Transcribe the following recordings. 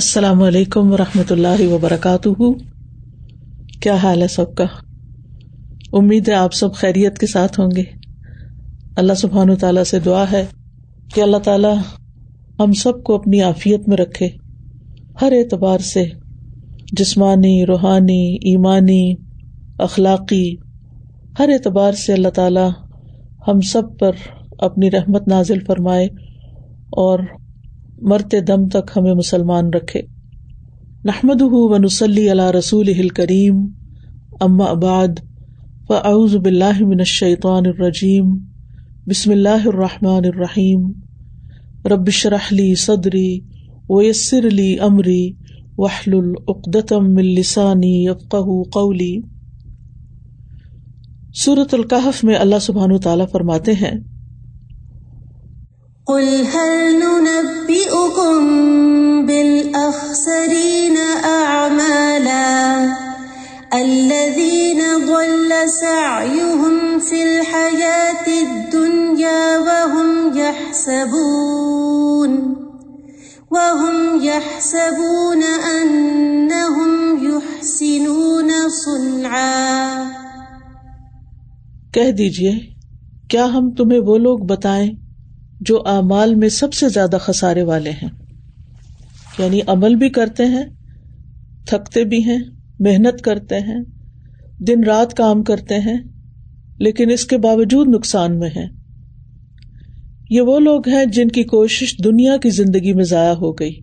السلام علیکم و رحمۃ اللہ وبرکاتہ۔ کیا حال ہے سب کا؟ امید ہے آپ سب خیریت کے ساتھ ہوں گے۔ اللہ سبحان و تعالیٰ سے دعا ہے کہ اللہ تعالیٰ ہم سب کو اپنی عافیت میں رکھے۔ ہر اعتبار سے جسمانی، روحانی، ایمانی، اخلاقی، ہر اعتبار سے اللہ تعالیٰ ہم سب پر اپنی رحمت نازل فرمائے اور مرتے دم تک ہمیں مسلمان رکھے۔ نحمد و نسلی اللہ رسول کریم اما اباد فاعوذ باللہ من الشیطان الرجیم، بسم اللہ الرحمٰن الرحیم۔ ربش رحلی صدری ویسر علی عمری وحل العقدم السانی افقہ قولی۔ صورت القحف میں اللہ سبحان تعالیٰ فرماتے ہیں قل هل ننبئكم بالأخسرين أعمالا الذين ضل سعيهم في الحياة الدنيا وهم يحسبون وهم يحسبون أنهم يحسنون صنعا کہہ دیجیے، کیا ہم تمہیں وہ لوگ بتائیں جو اعمال میں سب سے زیادہ خسارے والے ہیں۔ یعنی عمل بھی کرتے ہیں، تھکتے بھی ہیں، محنت کرتے ہیں، دن رات کام کرتے ہیں، لیکن اس کے باوجود نقصان میں ہے یہ وہ لوگ ہیں جن کی کوشش دنیا کی زندگی میں ضائع ہو گئی۔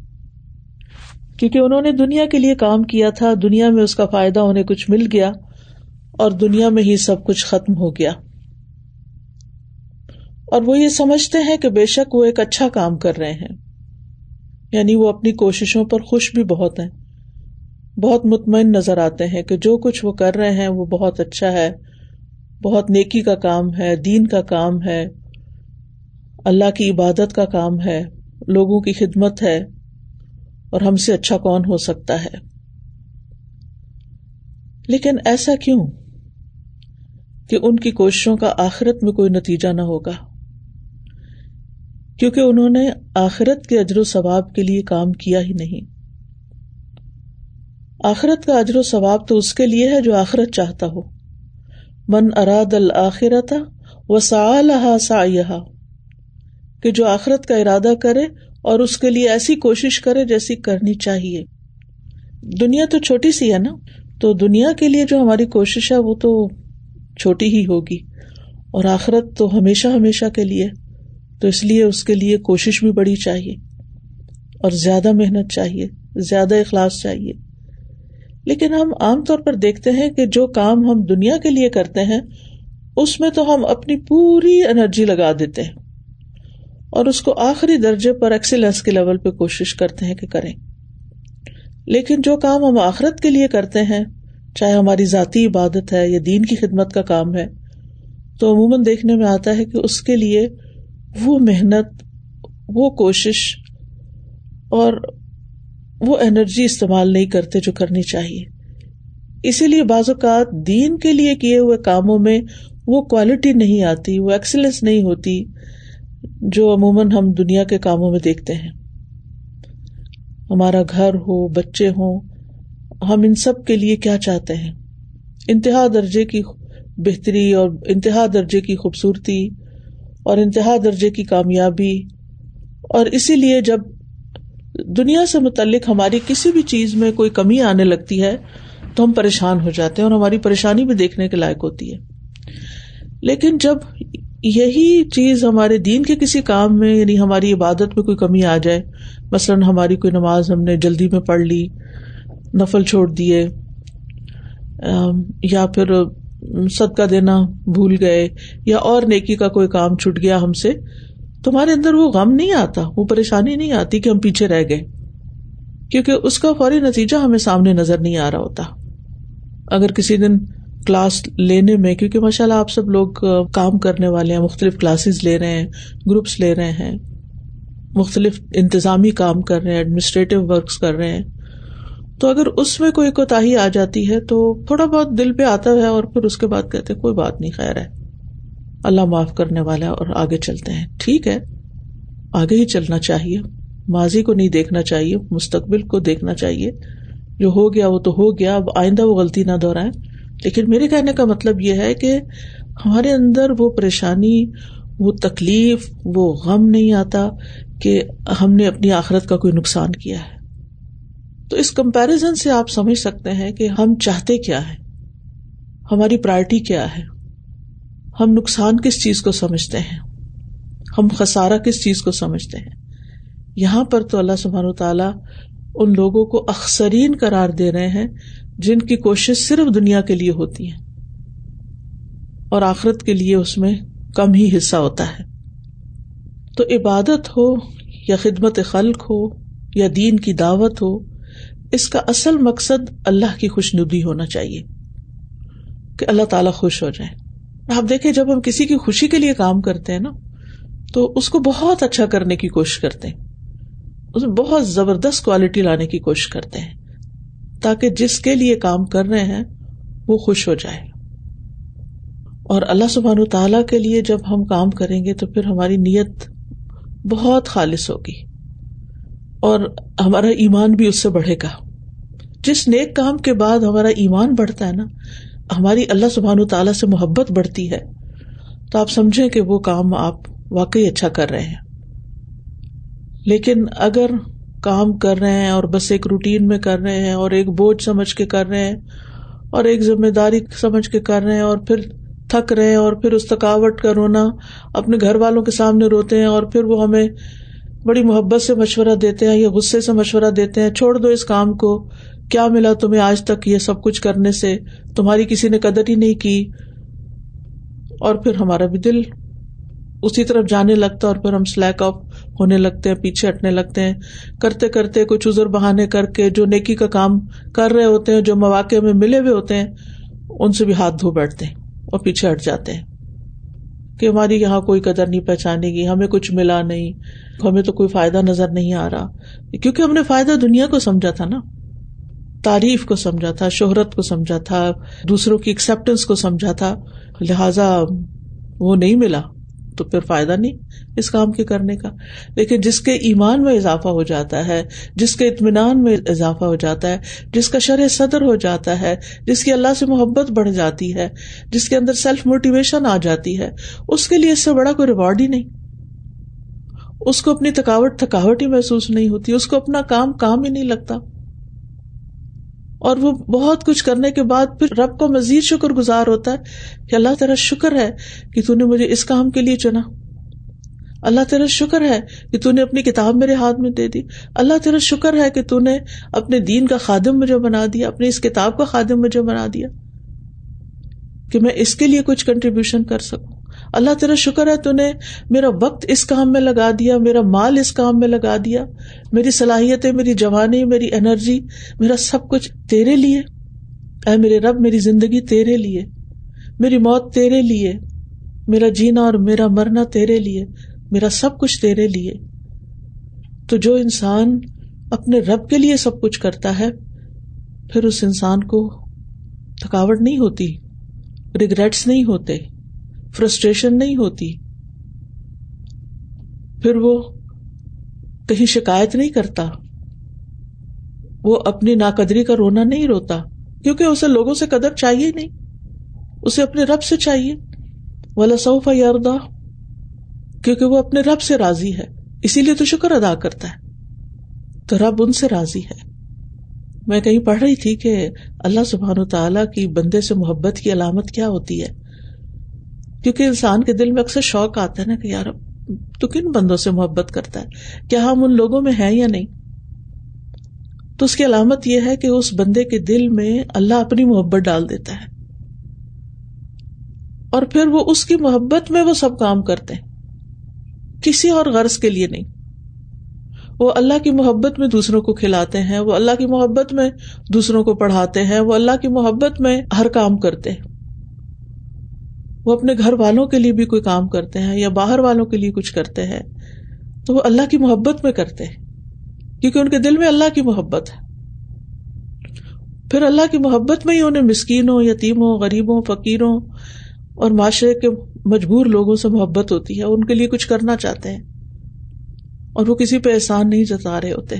کیونکہ انہوں نے دنیا کے لیے کام کیا تھا، دنیا میں اس کا فائدہ انہیں کچھ مل گیا اور دنیا میں ہی سب کچھ ختم ہو گیا۔ اور وہ یہ سمجھتے ہیں کہ بے شک وہ ایک اچھا کام کر رہے ہیں۔ یعنی وہ اپنی کوششوں پر خوش بھی بہت ہیں۔ بہت مطمئن نظر آتے ہیں کہ جو کچھ وہ کر رہے ہیں وہ بہت اچھا ہے۔ بہت نیکی کا کام ہے، دین کا کام ہے۔ اللہ کی عبادت کا کام ہے۔ لوگوں کی خدمت ہے۔ اور ہم سے اچھا کون ہو سکتا ہے؟ لیکن ایسا کیوں؟ کہ ان کی کوششوں کا آخرت میں کوئی نتیجہ نہ ہوگا۔ کیونکہ انہوں نے آخرت کے اجر و ثواب کے لیے کام کیا ہی نہیں۔ آخرت کا اجر و ثواب تو اس کے لیے ہے جو آخرت چاہتا ہو۔ من اراد الآخرت و سا سا کہ جو آخرت کا ارادہ کرے اور اس کے لیے ایسی کوشش کرے جیسی کرنی چاہیے۔ دنیا تو چھوٹی سی ہے نا، تو دنیا کے لیے جو ہماری کوشش ہے وہ تو چھوٹی ہی ہوگی۔ اور آخرت تو ہمیشہ ہمیشہ کے لیے۔ تو اس لیے اس کے لیے کوشش بھی بڑی چاہیے اور زیادہ محنت چاہیے، زیادہ اخلاص چاہیے۔ لیکن ہم عام طور پر دیکھتے ہیں کہ جو کام ہم دنیا کے لیے کرتے ہیں، اس میں تو ہم اپنی پوری انرجی لگا دیتے ہیں اور اس کو آخری درجے پر ایکسیلنس کے لیول پہ کوشش کرتے ہیں کہ کریں۔ لیکن جو کام ہم آخرت کے لیے کرتے ہیں، چاہے ہماری ذاتی عبادت ہے یا دین کی خدمت کا کام ہے، تو عموماً دیکھنے میں آتا ہے کہ اس کے لیے وہ محنت، وہ کوشش اور وہ انرجی استعمال نہیں کرتے جو کرنی چاہیے۔ اسی لیے بعض اوقات دین کے لیے کیے ہوئے کاموں میں وہ کوالٹی نہیں آتی، وہ ایکسلنس نہیں ہوتی جو عموماً ہم دنیا کے کاموں میں دیکھتے ہیں۔ ہمارا گھر ہو، بچے ہوں، ہم ان سب کے لیے کیا چاہتے ہیں؟ انتہا درجے کی بہتری اور انتہا درجے کی خوبصورتی اور انتہا درجے کی کامیابی۔ اور اسی لیے جب دنیا سے متعلق ہماری کسی بھی چیز میں کوئی کمی آنے لگتی ہے، تو ہم پریشان ہو جاتے ہیں اور ہماری پریشانی بھی دیکھنے کے لائق ہوتی ہے۔ لیکن جب یہی چیز ہمارے دین کے کسی کام میں یعنی ہماری عبادت میں کوئی کمی آ جائے، مثلاً ہماری کوئی نماز ہم نے جلدی میں پڑھ لی، نفل چھوڑ دیے یا پھر صدقہ دینا بھول گئے یا اور نیکی کا کوئی کام چھٹ گیا ہم سے، تمہارے اندر وہ غم نہیں آتا، وہ پریشانی نہیں آتی کہ ہم پیچھے رہ گئے۔ کیونکہ اس کا فوری نتیجہ ہمیں سامنے نظر نہیں آ رہا ہوتا۔ اگر کسی دن کلاس لینے میں، کیونکہ ماشاء اللہ آپ سب لوگ کام کرنے والے ہیں، مختلف کلاسز لے رہے ہیں، گروپس لے رہے ہیں، مختلف انتظامی کام کر رہے ہیں ایڈمنسٹریٹو ورکس کر رہے ہیں تو اگر اس میں کوئی کوتا آ جاتی ہے تو تھوڑا بہت دل پہ آتا ہے اور پھر اس کے بعد کہتے ہیں، کوئی بات نہیں، خیر ہے۔ اللہ معاف کرنے والا اور آگے چلتے ہیں۔ ٹھیک ہے، آگے ہی چلنا چاہیے۔ ماضی کو نہیں دیکھنا چاہیے، مستقبل کو دیکھنا چاہیے۔ جو ہو گیا وہ تو ہو گیا، اب آئندہ وہ غلطی نہ دہرائیں۔ لیکن میرے کہنے کا مطلب یہ ہے کہ ہمارے اندر وہ پریشانی، وہ تکلیف، وہ غم نہیں آتا کہ ہم نے اپنی آخرت کا کوئی نقصان کیا ہے۔ تو اس کمپیرزن سے آپ سمجھ سکتے ہیں کہ ہم چاہتے کیا ہے ہماری پرائرٹی کیا ہے؟ ہم نقصان کس چیز کو سمجھتے ہیں؟ ہم خسارا کس چیز کو سمجھتے ہیں؟ یہاں پر تو اللہ سبحان و تعالیٰ ان لوگوں کو اکثرین قرار دے رہے ہیں جن کی کوشش صرف دنیا کے لیے ہوتی ہے۔ اور آخرت کے لیے اس میں کم ہی حصہ ہوتا ہے۔ تو عبادت ہو یا خدمت خلق ہو یا دین کی دعوت ہو اس کا اصل مقصد اللہ کی خوش ندی ہونا چاہیے کہ اللہ تعالیٰ خوش ہو جائے۔ آپ دیکھیں، جب ہم کسی کی خوشی کے لیے کام کرتے ہیں نا، تو اس کو بہت اچھا کرنے کی کوشش کرتے ہیں۔ اس میں بہت زبردست کوالٹی لانے کی کوشش کرتے ہیں۔ تاکہ جس کے لیے کام کر رہے ہیں، وہ خوش ہو جائے۔ اور اللہ سبحان تعالی کے لیے جب ہم کام کریں گے، تو پھر ہماری نیت بہت خالص ہوگی۔ اور ہمارا ایمان بھی اس سے بڑھے گا۔ جس نیک کام کے بعد ہمارا ایمان بڑھتا ہے نا، ہماری اللہ سبحان تعالیٰ سے محبت بڑھتی ہے۔ تو آپ سمجھیں کہ وہ کام آپ واقعی اچھا کر رہے ہیں۔ لیکن اگر کام کر رہے ہیں اور بس ایک روٹین میں کر رہے ہیں اور ایک بوجھ سمجھ کے کر رہے ہیں اور ایک ذمہ داری سمجھ کے کر رہے ہیں اور پھر تھک رہے ہیں اور پھر اس تھکاوٹ کا رونا، اپنے گھر والوں کے سامنے روتے ہیں اور پھر وہ ہمیں بڑی محبت سے مشورہ دیتے ہیں یا غصے سے مشورہ دیتے ہیں، چھوڑ دو اس کام کو۔ کیا ملا تمہیں آج تک یہ سب کچھ کرنے سے؟ تمہاری کسی نے قدر ہی نہیں کی۔ اور پھر ہمارا بھی دل اسی طرف جانے لگتا ہے اور پھر ہم سلیک آف ہونے لگتے ہیں، پیچھے ہٹنے لگتے ہیں۔ کرتے کرتے کچھ ازر بہانے کر کے جو نیکی کا کام کر رہے ہوتے ہیں، جو مواقع میں ملے ہوئے ہوتے ہیں، ان سے بھی ہاتھ دھو بیٹھتے ہیں اور پیچھے ہٹ جاتے ہیں۔ کہ ہماری یہاں کوئی قدر نہیں پہچانے گی، ہمیں کچھ ملا نہیں، ہمیں تو کوئی فائدہ نظر نہیں آ رہا۔ کیونکہ ہم نے فائدہ دنیا کو سمجھا تھا نا۔ تعریف کو سمجھا تھا، شہرت کو سمجھا تھا، دوسروں کی ایکسپٹینس کو سمجھا تھا، لہذا وہ نہیں ملا۔ تو پھر فائدہ نہیں اس کام کے کرنے کا۔ لیکن جس کے ایمان میں اضافہ ہو جاتا ہے، جس کے اطمینان میں اضافہ ہو جاتا ہے، جس کا شرح صدر ہو جاتا ہے، جس کی اللہ سے محبت بڑھ جاتی ہے، جس کے اندر سیلف موٹیویشن آ جاتی ہے، اس کے لیے اس سے بڑا کوئی ریوارڈ ہی نہیں۔ اس کو اپنی تھکاوٹ تھکاوٹ ہی محسوس نہیں ہوتی، اس کو اپنا کام کام ہی نہیں لگتا۔ اور وہ بہت کچھ کرنے کے بعد پھر رب کو مزید شکر گزار ہوتا ہے کہ اللہ تیرا شکر ہے کہ تو نے مجھے اس کام کے لیے چنا۔ اللہ تیرا شکر ہے کہ تو نے اپنی کتاب میرے ہاتھ میں دے دی۔ اللہ تیرا شکر ہے کہ تو نے اپنے دین کا خادم مجھے بنا دیا اپنی اس کتاب کا خادم مجھے بنا دیا کہ میں اس کے لیے کچھ کنٹریبیوشن کر سکوں۔ اللہ تیرا شکر ہے تو نے میرا وقت اس کام میں لگا دیا، میرا مال اس کام میں لگا دیا، میری صلاحیتیں، میری جوانی، میری انرجی، میرا سب کچھ تیرے لیے۔ اے میرے رب، میری زندگی تیرے لیے، میری موت تیرے لیے، میرا جینا اور میرا مرنا تیرے لیے، میرا سب کچھ تیرے لیے۔ تو جو انسان اپنے رب کے لیے سب کچھ کرتا ہے، پھر اس انسان کو تھکاوٹ نہیں ہوتی ریگریٹس نہیں ہوتے۔ فرسٹریشن نہیں ہوتی۔ پھر وہ کہیں شکایت نہیں کرتا۔ وہ اپنی ناقدری کا رونا نہیں روتا، کیونکہ اسے لوگوں سے قدر چاہیے نہیں۔ اسے اپنے رب سے چاہیے۔ والا سوفا یاردا کیونکہ وہ اپنے رب سے راضی ہے۔ اسی لیے تو شکر ادا کرتا ہے۔ تو رب ان سے راضی ہے۔ میں کہیں پڑھ رہی تھی کہ اللہ سبحان و تعالیٰ کی بندے سے محبت کی علامت کیا ہوتی ہے؟ کیونکہ انسان کے دل میں اکثر شوق آتا ہے نا کہ یار تو کن بندوں سے محبت کرتا ہے؟ کیا ہم ان لوگوں میں ہیں یا نہیں؟ تو اس کی علامت یہ ہے کہ اس بندے کے دل میں اللہ اپنی محبت ڈال دیتا ہے۔ اور پھر وہ اس کی محبت میں وہ سب کام کرتے ہیں۔ کسی اور غرض کے لیے نہیں۔ وہ اللہ کی محبت میں دوسروں کو کھلاتے ہیں، وہ اللہ کی محبت میں دوسروں کو پڑھاتے ہیں، وہ اللہ کی محبت میں ہر کام کرتے ہیں۔ وہ اپنے گھر والوں کے لیے بھی کوئی کام کرتے ہیں یا باہر والوں کے لیے کچھ کرتے ہیں، تو وہ اللہ کی محبت میں کرتے ہیں، کیونکہ ان کے دل میں اللہ کی محبت ہے۔ پھر اللہ کی محبت میں ہی انہیں مسکینوں، یتیموں، غریبوں، فقیروں اور معاشرے کے مجبور لوگوں سے محبت ہوتی ہے، ان کے لیے کچھ کرنا چاہتے ہیں، اور وہ کسی پہ احسان نہیں جتا رہے ہوتے۔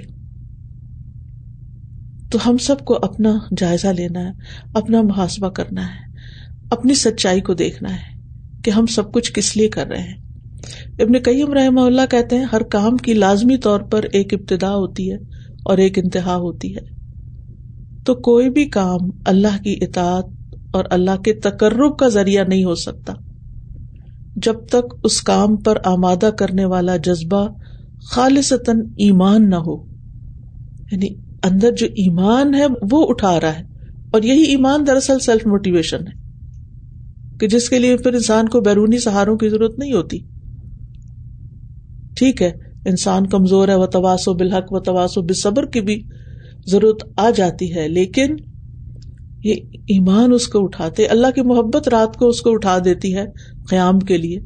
تو ہم سب کو اپنا جائزہ لینا ہے، اپنا محاسبہ کرنا ہے۔ اپنی سچائی کو دیکھنا ہے کہ ہم سب کچھ کس لیے کر رہے ہیں۔ ابن قیم رحمہ اللہ کہتے ہیں، ہر کام کی لازمی طور پر ایک ابتدا ہوتی ہے اور ایک انتہا ہوتی ہے۔ تو کوئی بھی کام اللہ کی اطاعت اور اللہ کے تقرب کا ذریعہ نہیں ہو سکتا۔ جب تک اس کام پر آمادہ کرنے والا جذبہ خالصتاً ایمان نہ ہو یعنی اندر جو ایمان ہے وہ اٹھا رہا ہے اور یہی ایمان دراصل سیلف موٹیویشن ہے۔ کہ جس کے لیے پھر انسان کو بیرونی سہاروں کی ضرورت نہیں ہوتی۔ ٹھیک ہے، انسان کمزور ہے، وہ تواسو بالحق و تواسو بصبر کی بھی ضرورت آ جاتی ہے، لیکن یہ ایمان اس کو اٹھاتے، اللہ کی محبت رات کو اس کو اٹھا دیتی ہے، قیام کے لیے۔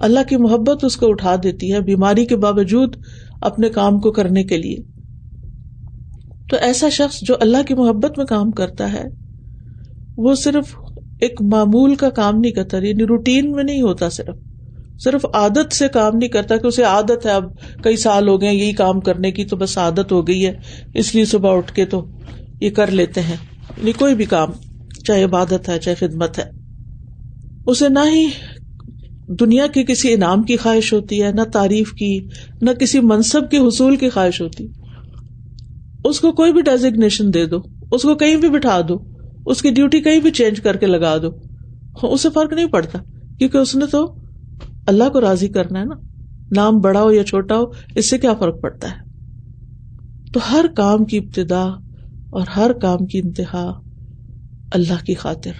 اللہ کی محبت اس کو اٹھا دیتی ہے، بیماری کے باوجود اپنے کام کو کرنے کے لیے۔ تو ایسا شخص جو اللہ کی محبت میں کام کرتا ہے، وہ صرف ایک معمول کا کام نہیں کرتا یعنی روٹین میں نہیں ہوتا صرف۔ صرف عادت سے کام نہیں کرتا کہ اسے عادت ہے، اب کئی سال ہو گئے یہی کام کرنے کی، تو بس عادت ہو گئی ہے۔ اس لیے صبح اٹھ کے تو یہ کر لیتے ہیں۔ یعنی کوئی بھی کام، چاہے عبادت ہے، چاہے خدمت ہے، اسے نہ ہی دنیا کی کسی انعام کی خواہش ہوتی ہے، نہ تعریف کی، نہ کسی منصب کے حصول کی خواہش ہوتی۔ اس کو کوئی بھی ڈیزیگنیشن دے دو، اس کو کہیں بھی بٹھا دو۔ اس کی ڈیوٹی کہیں بھی چینج کر کے لگا دو۔ ہاں، اسے فرق نہیں پڑتا، کیونکہ اس نے تو اللہ کو راضی کرنا ہے نا۔ نام بڑا ہو یا چھوٹا ہو اس سے کیا فرق پڑتا ہے؟ تو ہر کام کی ابتدا اور ہر کام کی انتہا اللہ کی خاطر۔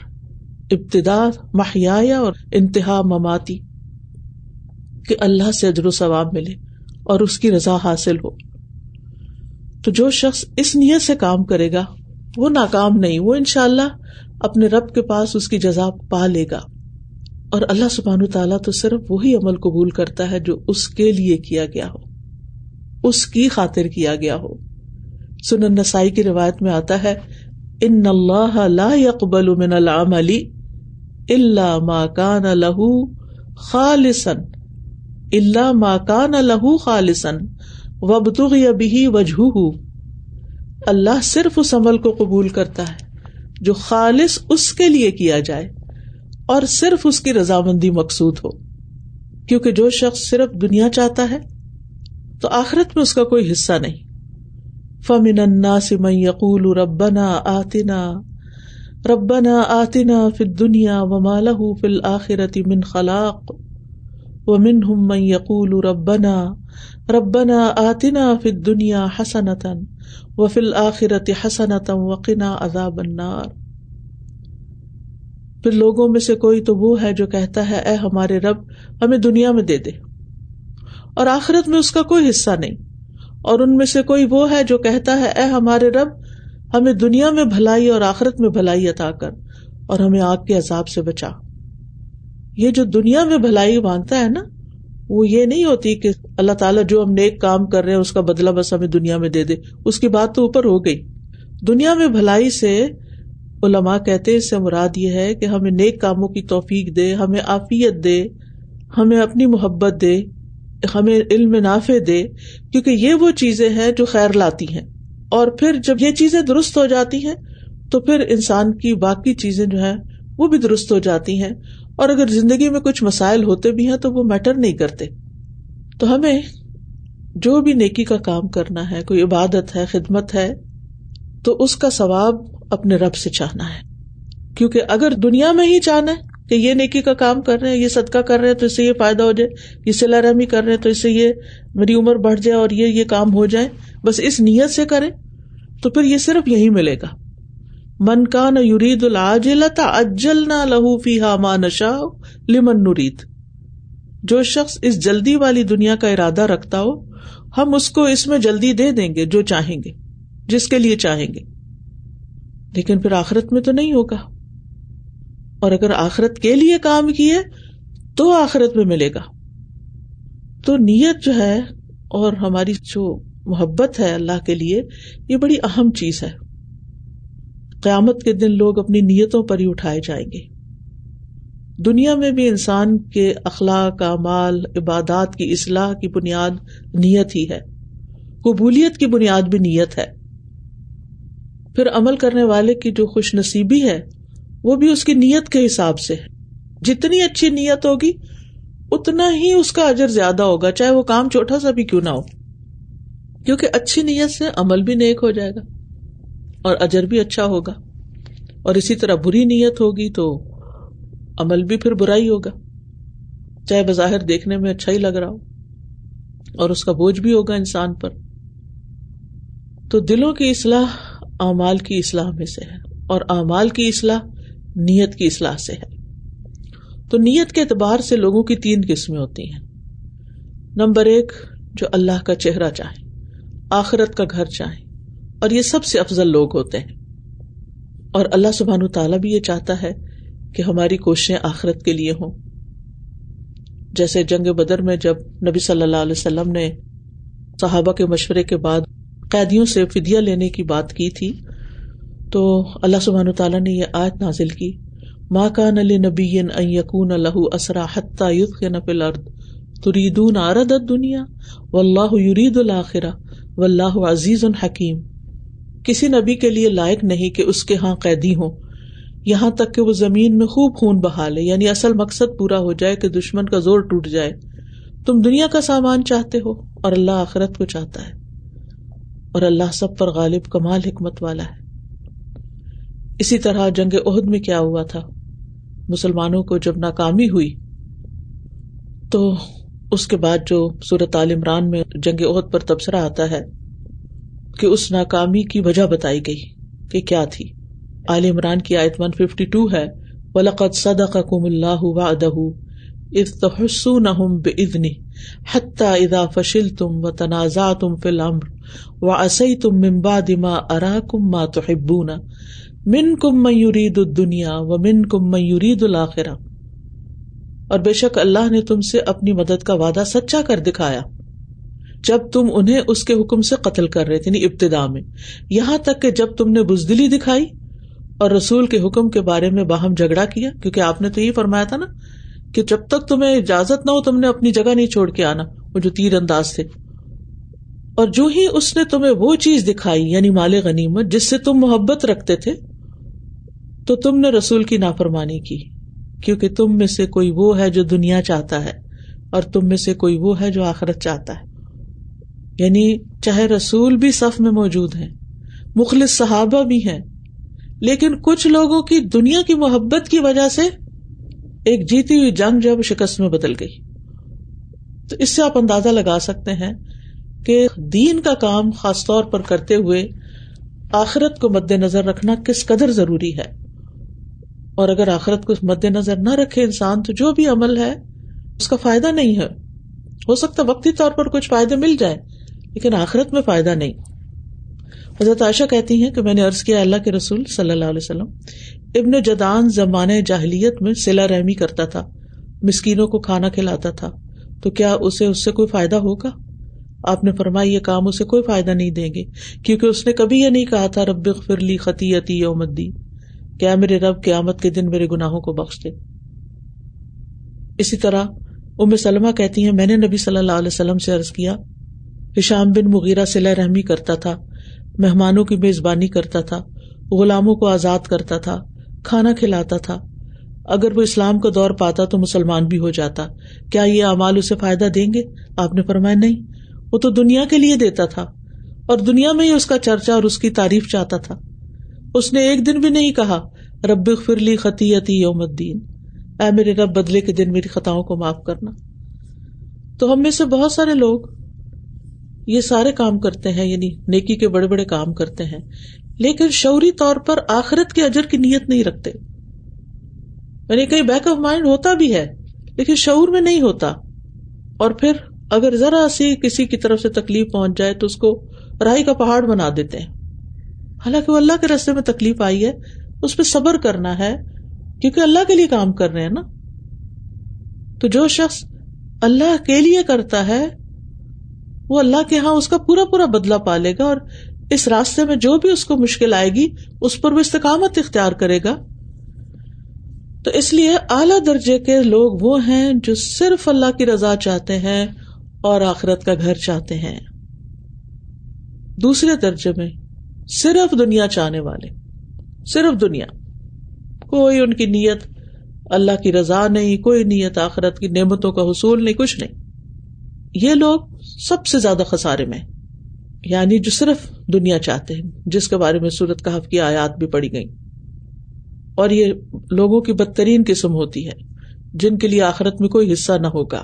ابتدا محیا اور انتہا مماتی۔ کہ اللہ سے اجر و ثواب ملے اور اس کی رضا حاصل ہو۔ تو جو شخص اس نیت سے کام کرے گا وہ ناکام نہیں، وہ ان شاء اللہ اپنے رب کے پاس اس کی جزا پا لے گا۔ اور اللہ سبحان تعالیٰ تو صرف وہی عمل قبول کرتا ہے جو اس کے لیے کیا گیا ہو، اس کی خاطر کیا گیا ہو۔ سنن نسائی کی روایت میں آتا ہے، ان اللہ لا يقبل من العمل الا ما كان له خالصا، الا ما كان له خالصا وابتغي به وجهه اللہ صرف اس عمل کو قبول کرتا ہے جو خالص اس کے لیے کیا جائے اور صرف اس کی رضامندی مقصود ہو۔ کیونکہ جو شخص صرف دنیا چاہتا ہے، تو آخرت میں اس کا کوئی حصہ نہیں۔ فمن الناس من يقول ربنا آتنا ربنا آتنا في الدنيا وما له في الآخرة من خلاق، ومنهم من يقول ربنا ربنا آتنا في الدنيا حسنة وفي الآخرة حسنة وقنا عذاب النار۔ پھر لوگوں میں سے کوئی تو وہ ہے جو کہتا ہے، اے ہمارے رب، ہمیں دنیا میں دے دے۔ اور آخرت میں اس کا کوئی حصہ نہیں۔ اور ان میں سے کوئی وہ ہے جو کہتا ہے، اے ہمارے رب، ہمیں دنیا میں بھلائی اور آخرت میں بھلائی عطا کر اور ہمیں آگ کے عذاب سے بچا۔ یہ جو دنیا میں بھلائی مانگتا ہے نا وہ یہ نہیں ہوتی کہ اللہ تعالیٰ جو ہم نیک کام کر رہے ہیں، اس کا بدلا بس ہمیں دنیا میں دے دے۔ اس کی بات تو اوپر ہو گئی۔ دنیا میں بھلائی سے علماء کہتے اس سے مراد یہ ہے کہ ہمیں نیک کاموں کی توفیق دے، ہمیں عافیت دے، ہمیں اپنی محبت دے، ہمیں علم نافع دے۔ کیونکہ یہ وہ چیزیں ہیں جو خیر لاتی ہیں۔ اور پھر جب یہ چیزیں درست ہو جاتی ہیں، تو پھر انسان کی باقی چیزیں جو ہے وہ بھی درست ہو جاتی ہیں۔ اور اگر زندگی میں کچھ مسائل ہوتے بھی ہیں تو وہ میٹر نہیں کرتے۔ تو ہمیں جو بھی نیکی کا کام کرنا ہے، کوئی عبادت ہے، خدمت ہے، تو اس کا ثواب اپنے رب سے چاہنا ہے۔ کیونکہ اگر دنیا میں ہی چاہنا ہے کہ یہ نیکی کا کام کر رہے ہیں، یہ صدقہ کر رہے ہیں، تو اس سے یہ فائدہ ہو جائے، یہ سلا رحمی کر رہے ہیں، تو اس سے یہ میری عمر بڑھ جائے اور یہ یہ کام ہو جائے۔ بس اس نیت سے کرے تو پھر یہ صرف یہی ملے گا۔ من کا نہ یورید العاجلتا اجل نہ لہو فی ہا ماں نشا لمن نورید جو شخص اس جلدی والی دنیا کا ارادہ رکھتا ہو، ہم اس کو اس میں جلدی دے دیں گے جو چاہیں گے، جس کے لیے چاہیں گے۔ لیکن پھر آخرت میں تو نہیں ہوگا۔ اور اگر آخرت کے لیے کام کیے تو آخرت میں ملے گا۔ تو نیت جو ہے، اور ہماری جو محبت ہے اللہ کے لیے، یہ بڑی اہم چیز ہے۔ قیامت کے دن لوگ اپنی نیتوں پر ہی اٹھائے جائیں گے۔ دنیا میں بھی انسان کے اخلاق مال عبادات کی اصلاح کی بنیاد نیت ہی ہے۔ قبولیت کی بنیاد بھی نیت ہے۔ پھر عمل کرنے والے کی جو خوش نصیبی ہے، وہ بھی اس کی نیت کے حساب سے ہے۔ جتنی اچھی نیت ہوگی، اتنا ہی اس کا اجر زیادہ ہوگا، چاہے وہ کام چھوٹا سا بھی کیوں نہ ہو۔ کیونکہ اچھی نیت سے عمل بھی نیک ہو جائے گا۔ اور اجر بھی اچھا ہوگا۔ اور اسی طرح بری نیت ہوگی تو عمل بھی پھر برا ہی ہوگا۔ چاہے بظاہر دیکھنے میں اچھا ہی لگ رہا ہو، اور اس کا بوجھ بھی ہوگا انسان پر۔ تو دلوں کی اصلاح اعمال کی اصلاح میں سے ہے، اور اعمال کی اصلاح نیت کی اصلاح سے ہے۔ تو نیت کے اعتبار سے لوگوں کی تین قسمیں ہوتی ہیں۔ نمبر ایک، جو اللہ کا چہرہ چاہے آخرت کا گھر چاہے اور یہ سب سے افضل لوگ ہوتے ہیں۔ اور اللہ سبحان تعالیٰ بھی یہ چاہتا ہے کہ ہماری کوششیں آخرت کے لیے ہوں۔ جیسے جنگ بدر میں جب نبی صلی اللہ علیہ وسلم نے صحابہ کے مشورے کے بعد قیدیوں سے فدیہ لینے کی بات کی تھی، تو اللہ سبحان تعالیٰ نے یہ آیت نازل کی۔ ماں کا نل نبی یقون اللہ اسرا حتہ یوتھ کے نفل ارد تریدون آرد دنیا و اللہ یرید الآخرہ و اللہ عزیز الحکیم کسی نبی کے لیے لائق نہیں کہ اس کے ہاں قیدی ہوں۔ یہاں تک کہ وہ زمین میں خوب خون بہا لے یعنی اصل مقصد پورا ہو جائے کہ دشمن کا زور ٹوٹ جائے۔ تم دنیا کا سامان چاہتے ہو اور اللہ آخرت کو چاہتا ہے۔ اور اللہ سب پر غالب کمال حکمت والا ہے۔ اسی طرح جنگ عہد میں کیا ہوا تھا؟ مسلمانوں کو جب ناکامی ہوئی، تو اس کے بعد جو صورت عال عمران میں جنگ عہد پر تبصرہ آتا ہے کہ اس ناکامی کی وجہ بتائی گئی کہ کیا تھی۔ عال عمران کی آیت ون ففٹی ٹو ہے ولقت صدق کم اللہ وعدہ اذ تحسونہم بإذنہ حتی اذا فشلتم وتنازعتم فی الامر وعصیتم من بعد ما اراکم ما تحبون من کم میورید دنیا و من کم اور بے شک اللہ نے تم سے اپنی مدد کا وعدہ سچا کر دکھایا۔ جب تم انہیں اس کے حکم سے قتل کر رہے تھے یعنی ابتدا میں۔ یہاں تک کہ جب تم نے بزدلی دکھائی اور رسول کے حکم کے بارے میں باہم جھگڑا کیا، کیونکہ آپ نے تو یہی فرمایا تھا نا کہ جب تک تمہیں اجازت نہ ہو، تم نے اپنی جگہ نہیں چھوڑ کے آنا، وہ جو تیر انداز تھے۔ اور جو ہی اس نے تمہیں وہ چیز دکھائی یعنی مال غنیمت، جس سے تم محبت رکھتے تھے، تو تم نے رسول کی نافرمانی کی، کیونکہ تم میں سے کوئی وہ ہے جو دنیا چاہتا ہے اور تم میں سے کوئی وہ ہے جو آخرت چاہتا ہے۔ یعنی چاہے رسول بھی صف میں موجود ہیں، مخلص صحابہ بھی ہیں، لیکن کچھ لوگوں کی دنیا کی محبت کی وجہ سے ایک جیتی ہوئی جنگ جو شکست میں بدل گئی۔ تو اس سے آپ اندازہ لگا سکتے ہیں کہ دین کا کام خاص طور پر کرتے ہوئے آخرت کو مد نظر رکھنا کس قدر ضروری ہے۔ اور اگر آخرت کو مد نظر نہ رکھے انسان، تو جو بھی عمل ہے، اس کا فائدہ نہیں ہے۔ ہو سکتا وقتی طور پر کچھ فائدے مل جائے لیکن آخرت میں فائدہ نہیں۔ حضرت عائشہ کہتی ہیں کہ میں نے عرض کیا اللہ کے رسول صلی اللہ علیہ وسلم، ابن جدان زمانے جاہلیت میں سلا رحمی کرتا تھا، مسکینوں کو کھانا کھلاتا تھا۔ تو کیا اسے، اس سے کوئی فائدہ ہوگا؟ آپ نے فرمایا، یہ کام اسے کوئی فائدہ نہیں دیں گے، کیونکہ اس نے کبھی یہ نہیں کہا تھا، رب فرلی خطیتی یوم کیا میرے رب قیامت کے دن میرے گناہوں کو بخش دے؟ اسی طرح ام سلمہ کہتی ہیں، میں نے نبی صلی اللہ علیہ وسلم سے عرض کیا ہشام بن مغیرہ سلا رحمی کرتا تھا، مہمانوں کی میزبانی کرتا تھا، غلاموں کو آزاد کرتا تھا، کھانا کھلاتا تھا۔ اگر وہ اسلام کا دور پاتا تو مسلمان بھی ہو جاتا۔ کیا یہ اعمال اسے فائدہ دیں گے؟ آپ نے فرمایا نہیں۔ وہ تو دنیا کے لیے دیتا تھا۔ اور دنیا میں ہی اس کا چرچا اور اس کی تعریف چاہتا تھا۔ اس نے ایک دن بھی نہیں کہا، رب فرلی خطیتی یوم الدین۔ اے میرے رب، بدلے کے دن میری خطاؤں کو معاف کرنا۔ تو ہم میں سے بہت سارے لوگ یہ سارے کام کرتے ہیں یعنی نیکی کے بڑے بڑے کام کرتے ہیں۔ لیکن شعوری طور پر آخرت کے اجر کی نیت نہیں رکھتے۔ یعنی کہیں بیک آف مائنڈ ہوتا بھی ہے، لیکن شعور میں نہیں ہوتا۔ اور پھر اگر ذرا سی کسی کی طرف سے تکلیف پہنچ جائے تو اس کو رائی کا پہاڑ بنا دیتے ہیں۔ حالانکہ وہ اللہ کے رستے میں تکلیف آئی ہے، اس پہ صبر کرنا ہے، کیونکہ اللہ کے لیے کام کر رہے ہیں نا۔ تو جو شخص اللہ کے لیے کرتا ہے وہ اللہ کے یہاں اس کا پورا پورا بدلا پالے گا اور اس راستے میں جو بھی اس کو مشکل آئے گی، اس پر وہ استقامت اختیار کرے گا۔ تو اس لیے اعلی درجے کے لوگ وہ ہیں جو صرف اللہ کی رضا چاہتے ہیں اور آخرت کا گھر چاہتے ہیں۔ دوسرے درجے میں، صرف دنیا چاہنے والے۔ صرف دنیا۔ کوئی ان کی نیت اللہ کی رضا نہیں، کوئی نیت آخرت کی نعمتوں کا حصول نہیں، کچھ نہیں۔ یہ لوگ سب سے زیادہ خسارے میں یعنی جو صرف دنیا چاہتے ہیں، جس کے بارے میں سورت کہف کی آیات بھی پڑی گئی اور یہ لوگوں کی بدترین قسم ہوتی ہے، جن کے لیے آخرت میں کوئی حصہ نہ ہوگا۔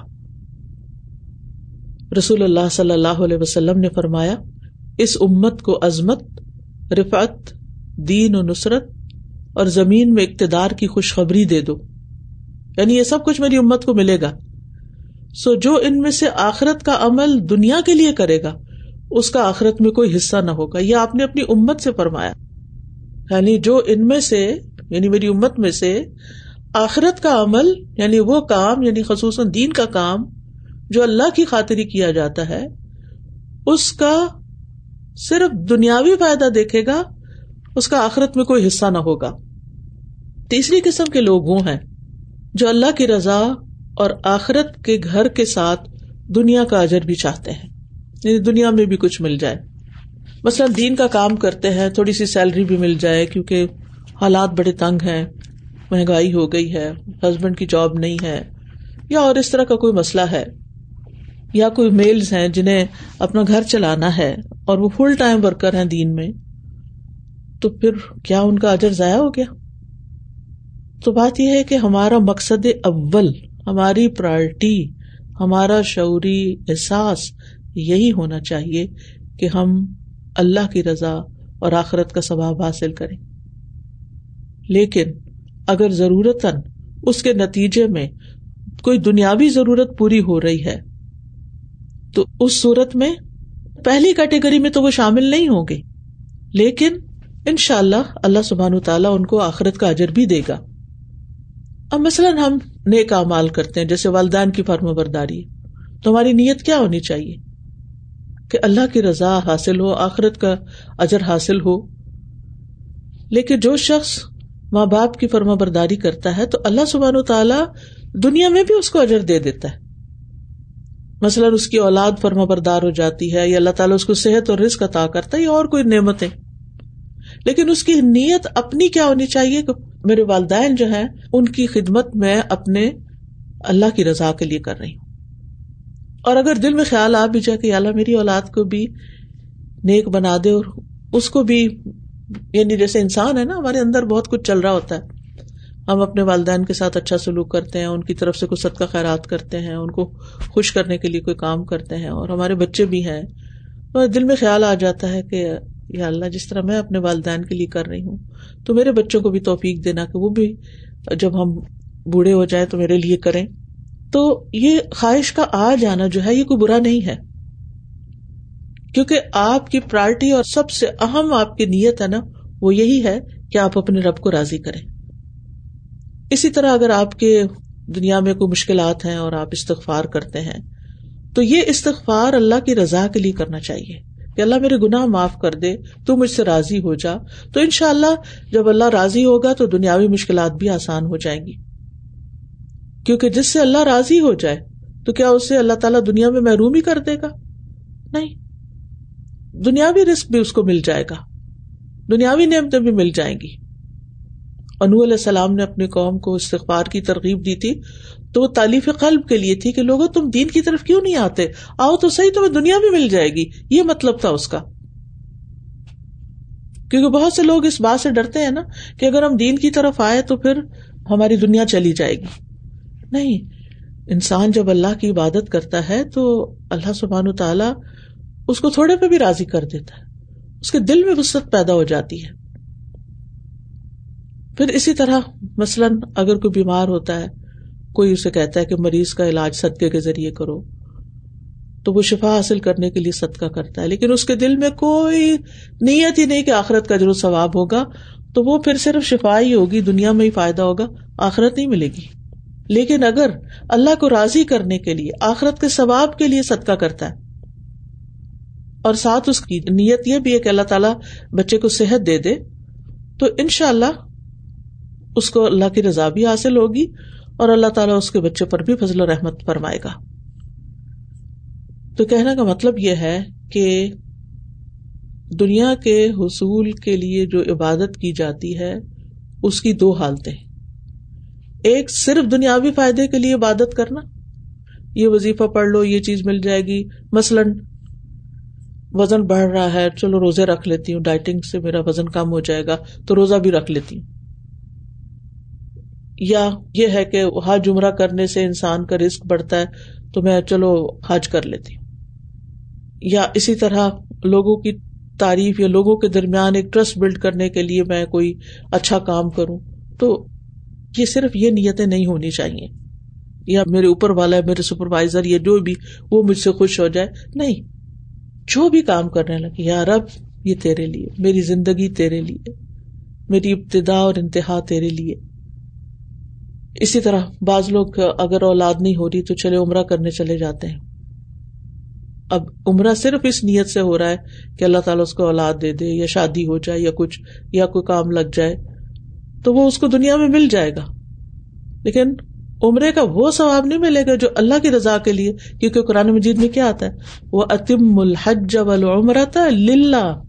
رسول اللہ صلی اللہ علیہ وسلم نے فرمایا، اس امت کو عظمت، رفعت، دین و نصرت اور زمین میں اقتدار کی خوشخبری دے دو۔ یعنی یہ سب کچھ میری امت کو ملے گا۔ سو جو ان میں سے آخرت کا عمل دنیا کے لیے کرے گا، اس کا آخرت میں کوئی حصہ نہ ہوگا۔ یہ آپ نے اپنی امت سے فرمایا۔ یعنی جو ان میں سے یعنی میری امت میں سے آخرت کا عمل یعنی وہ کام یعنی خصوصاً دین کا کام جو اللہ کی خاطری کیا جاتا ہے، اس کا صرف دنیاوی فائدہ دیکھے گا، اس کا آخرت میں کوئی حصہ نہ ہوگا۔ تیسری قسم کے لوگ وہ ہیں جو اللہ کی رضا اور آخرت کے گھر کے ساتھ دنیا کا اجر بھی چاہتے ہیں۔ یعنی دنیا میں بھی کچھ مل جائے۔ مثلاً دین کا کام کرتے ہیں، تھوڑی سی سیلری بھی مل جائے کیونکہ حالات بڑے تنگ ہیں، مہنگائی ہو گئی ہے ہسبینڈ کی جاب نہیں ہے، یا اور اس طرح کا کوئی مسئلہ ہے۔ یا کوئی میلز ہیں جنہیں اپنا گھر چلانا ہے اور وہ فل ٹائم ورکر ہیں دین میں۔ تو پھر کیا ان کا اجر ضائع ہو گیا؟ تو بات یہ ہے کہ ہمارا مقصد اول ہماری پرائرٹی ہمارا شعوری احساس یہی ہونا چاہیے کہ ہم اللہ کی رضا اور آخرت کا ثواب حاصل کریں۔ لیکن اگر ضرورت اس کے نتیجے میں کوئی دنیاوی ضرورت پوری ہو رہی ہے، تو اس صورت میں پہلی کیٹیگری میں تو وہ شامل نہیں ہوں گے۔ لیکن ان شاء اللہ اللہ سبحان تعالیٰ ان کو آخرت کا اجر بھی دے گا۔ اب مثلاً ہم نیک مال کرتے ہیں، جیسے والدین کی فرم برداری، تو ہماری نیت کیا ہونی چاہیے؟ کہ اللہ کی رضا حاصل ہو، آخرت کا اجر حاصل ہو۔ لیکن جو شخص ماں باپ کی فرما برداری کرتا ہے، تو اللہ سبحان و تعالیٰ دنیا میں بھی اس کو اجر دے دیتا ہے۔ مثلاً اس کی اولاد فرما بردار ہو جاتی ہے، یا اللہ تعالیٰ اس کو صحت اور رزق عطا کرتا ہے، یا اور کوئی نعمتیں۔ لیکن اس کی نیت اپنی کیا ہونی چاہیے کہ میرے والدین جو ہیں، ان کی خدمت میں اپنے اللہ کی رضا کے لیے کر رہی ہوں۔ اور اگر دل میں خیال آ بھی جائے کہ اللہ میری اولاد کو بھی نیک بنا دے اور اس کو بھی یعنی جیسے انسان ہے نا، ہمارے اندر بہت کچھ چل رہا ہوتا ہے۔ ہم اپنے والدین کے ساتھ اچھا سلوک کرتے ہیں، ان کی طرف سے کچھ صدقہ خیرات کرتے ہیں، ان کو خوش کرنے کے لیے کوئی کام کرتے ہیں اور ہمارے بچے بھی ہیں۔ اور دل میں خیال آ جاتا ہے کہ یا اللہ، جس طرح میں اپنے والدین کے لیے کر رہی ہوں، تو میرے بچوں کو بھی توفیق دینا کہ وہ بھی جب ہم بوڑھے ہو جائیں تو میرے لیے کریں۔ تو یہ خواہش کا آ جانا جو ہے، یہ کوئی برا نہیں ہے۔ کیونکہ آپ کی پرائرٹی اور سب سے اہم آپ کی نیت ہے نا، وہ یہی ہے کہ آپ اپنے رب کو راضی کریں۔ اسی طرح اگر آپ کے دنیا میں کوئی مشکلات ہیں اور آپ استغفار کرتے ہیں، تو یہ استغفار اللہ کی رضا کے لیے کرنا چاہیے۔ کہ اللہ میرے گناہ معاف کر دے، تو مجھ سے راضی ہو جا۔ تو ان شاء اللہ جب اللہ راضی ہوگا تو دنیاوی مشکلات بھی آسان ہو جائیں گی۔ کیونکہ جس سے اللہ راضی ہو جائے، تو کیا اسے اللہ تعالیٰ دنیا میں محروم ہی کر دے گا؟ نہیں۔ دنیاوی رسک بھی اس کو مل جائے گا۔ دنیاوی نعمتیں بھی مل جائیں گی۔ انو علیہ السلام نے اپنی قوم کو استغفار کی ترغیب دی تھی تو وہ تعلیف قلب کے لیے تھی کہ لوگوں، تم دین کی طرف کیوں نہیں آتے؟ آؤ تو صحیح، تمہیں دنیا بھی مل جائے گی۔ یہ مطلب تھا اس کا۔ کیونکہ بہت سے لوگ اس بات سے ڈرتے ہیں نا کہ اگر ہم دین کی طرف آئے تو پھر ہماری دنیا چلی جائے گی۔ نہیں، انسان جب اللہ کی عبادت کرتا ہے تو اللہ سبحان تعالیٰ اس کو تھوڑے پہ بھی راضی کر دیتا ہے۔ اس کے دل میں وسط پیدا ہو جاتی ہے۔ پھر اسی طرح مثلاً اگر کوئی بیمار ہوتا ہے، کوئی اسے کہتا ہے کہ مریض کا علاج صدقے کے ذریعے کرو، تو وہ شفا حاصل کرنے کے لیے صدقہ کرتا ہے۔ لیکن اس کے دل میں کوئی نیت ہی نہیں کہ آخرت کا جو ثواب ہوگا، تو وہ پھر صرف شفا ہی ہوگی، دنیا میں ہی فائدہ ہوگا، آخرت نہیں ملے گی۔ لیکن اگر اللہ کو راضی کرنے کے لیے، آخرت کے ثواب کے لیے صدقہ کرتا ہے، اور ساتھ اس کی نیت یہ بھی ہے کہ اللہ تعالیٰ بچے کو صحت دے دے، تو ان شاء اللہ اس کو اللہ کی رضا بھی حاصل ہوگی اور اللہ تعالیٰ اس کے بچے پر بھی فضل و رحمت فرمائے گا۔ تو کہنے کا مطلب یہ ہے کہ دنیا کے حصول کے لیے جو عبادت کی جاتی ہے، اس کی دو حالتیں۔ ایک، صرف دنیاوی فائدے کے لیے عبادت کرنا۔ یہ وظیفہ پڑھ لو، یہ چیز مل جائے گی۔ مثلاً، وزن بڑھ رہا ہے، چلو روزے رکھ لیتی ہوں، ڈائٹنگ سے میرا وزن کم ہو جائے گا، تو روزہ بھی رکھ لیتی ہوں۔ یا یہ ہے کہ حج عمرہ کرنے سے انسان کا رسک بڑھتا ہے، تو میں چلو حج کر لیتی ہوں۔ یا اسی طرح لوگوں کی تعریف یا لوگوں کے درمیان ایک ٹرسٹ بلڈ کرنے کے لیے میں کوئی اچھا کام کروں، تو یہ صرف یہ نیتیں نہیں ہونی چاہیے۔ یا میرے اوپر والا ہے میرے سپروائزر، یا جو بھی، وہ مجھ سے خوش ہو جائے۔ نہیں، جو بھی کام کرنے لگے یار اب یہ تیرے لیے، میری زندگی تیرے لیے، میری ابتدا اور انتہا تیرے لیے۔ اسی طرح بعض لوگ اگر اولاد نہیں ہو رہی تو چلے عمرہ کرنے چلے جاتے ہیں۔ اب عمرہ صرف اس نیت سے ہو رہا ہے کہ اللہ تعالیٰ اس کو اولاد دے دے، یا شادی ہو جائے، یا کچھ، یا کوئی کام لگ جائے، تو وہ اس کو دنیا میں مل جائے گا۔ لیکن عمرے کا وہ ثواب نہیں ملے گا جو اللہ کی رضا کے لیے، کیونکہ قرآن مجید میں کیا آتا ہے؟ وہ اتم الحج والعمرۃ للہ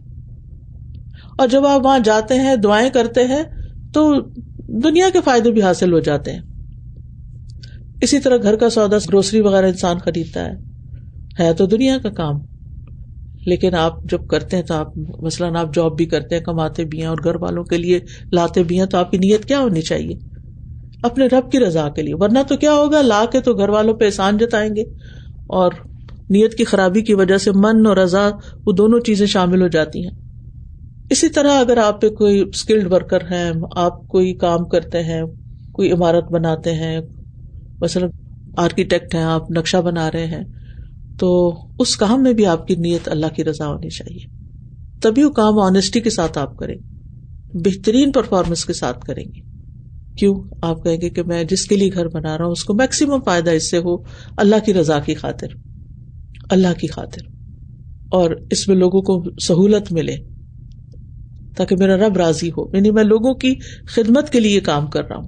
اور جب آپ وہاں جاتے ہیں، دعائیں کرتے ہیں، تو دنیا کے فائدے بھی حاصل ہو جاتے ہیں۔ اسی طرح گھر کا سودا گروسری وغیرہ انسان خریدتا ہے۔ ہے تو دنیا کا کام۔ لیکن آپ جب کرتے ہیں تو آپ مثلاً آپ جاب بھی کرتے ہیں، کماتے بھی ہیں اور گھر والوں کے لیے لاتے بھی ہیں تو آپ کی نیت کیا ہونی چاہیے؟ اپنے رب کی رضا کے لیے۔ ورنہ تو کیا ہوگا؟ لا کے تو گھر والوں پہ احسان جتائیں گے۔ اور نیت کی خرابی کی وجہ سے من اور رضا وہ دونوں چیزیں شامل ہو جاتی ہیں۔ اسی طرح اگر آپ پہ کوئی اسکلڈ ورکر ہیں، آپ کوئی کام کرتے ہیں، کوئی عمارت بناتے ہیں، مثلاً آرکیٹیکٹ ہیں، آپ نقشہ بنا رہے ہیں، تو اس کام میں بھی آپ کی نیت اللہ کی رضا ہونی چاہیے۔ تبھی وہ کام آنےسٹی کے ساتھ آپ کریں بہترین پرفارمنس کے ساتھ کریں گے۔ کیوں؟ آپ کہیں گے کہ میں جس کے لیے گھر بنا رہا ہوں، اس کو میکسیمم فائدہ اس سے ہو، اللہ کی رضا کی خاطر۔ اللہ کی خاطر۔ اور اس میں لوگوں کو سہولت ملے۔ تاکہ میرا رب راضی ہو۔ یعنی میں لوگوں کی خدمت کے لیے کام کر رہا ہوں۔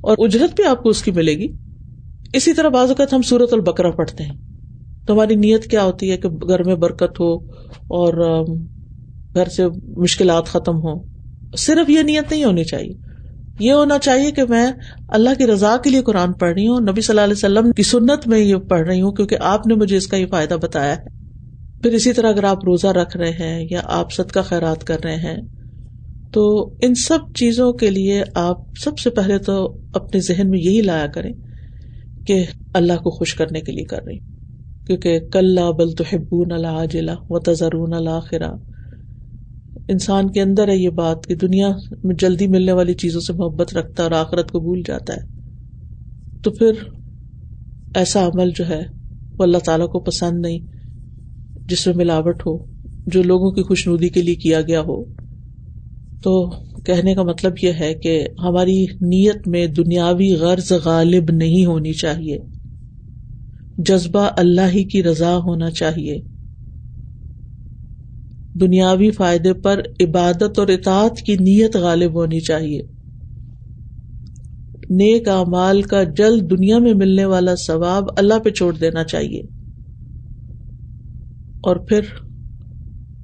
اور اجرت بھی آپ کو اس کی ملے گی۔ اسی طرح بعض اوقات ہم سورت البکرا پڑھتے ہیں۔ تو ہماری نیت کیا ہوتی ہے کہ گھر میں برکت ہو اور گھر سے مشکلات ختم ہو صرف یہ نیت نہیں ہونی چاہیے۔ یہ ہونا چاہیے کہ میں اللہ کی رضا کے لیے قرآن پڑھ رہی ہوں۔ نبی صلی اللہ علیہ وسلم کی سنت میں یہ پڑھ رہی ہوں کیونکہ آپ نے مجھے اس کا یہ فائدہ بتایا ہے۔ پھر اسی طرح اگر آپ روزہ رکھ رہے ہیں یا آپ صد کا خیرات کر رہے ہیں، تو ان سب چیزوں کے لیے آپ سب سے پہلے تو اپنے ذہن میں یہی لایا کریں کہ اللہ کو خوش کرنے کے لیے کر رہی۔ کیونکہ کل بل تو حبون اللہ جلا و تذرون اللہ خرا انسان کے اندر ہے یہ بات کہ دنیا میں جلدی ملنے والی چیزوں سے محبت رکھتا ہے اور آخرت کو بھول جاتا ہے۔ تو پھر ایسا عمل جو ہے وہ اللہ تعالیٰ کو پسند نہیں۔ جس میں ملاوٹ ہو، جو لوگوں کی خوش ندی کے لیے کیا گیا ہو۔ تو کہنے کا مطلب یہ ہے کہ ہماری نیت میں دنیاوی غرض غالب نہیں ہونی چاہیے۔ جذبہ اللہ ہی کی رضا ہونا چاہیے۔ دنیاوی فائدے پر عبادت اور اطاعت کی نیت غالب ہونی چاہیے۔ نیک امال کا جلد دنیا میں ملنے والا ثواب اللہ پہ چھوڑ دینا چاہیے۔ اور پھر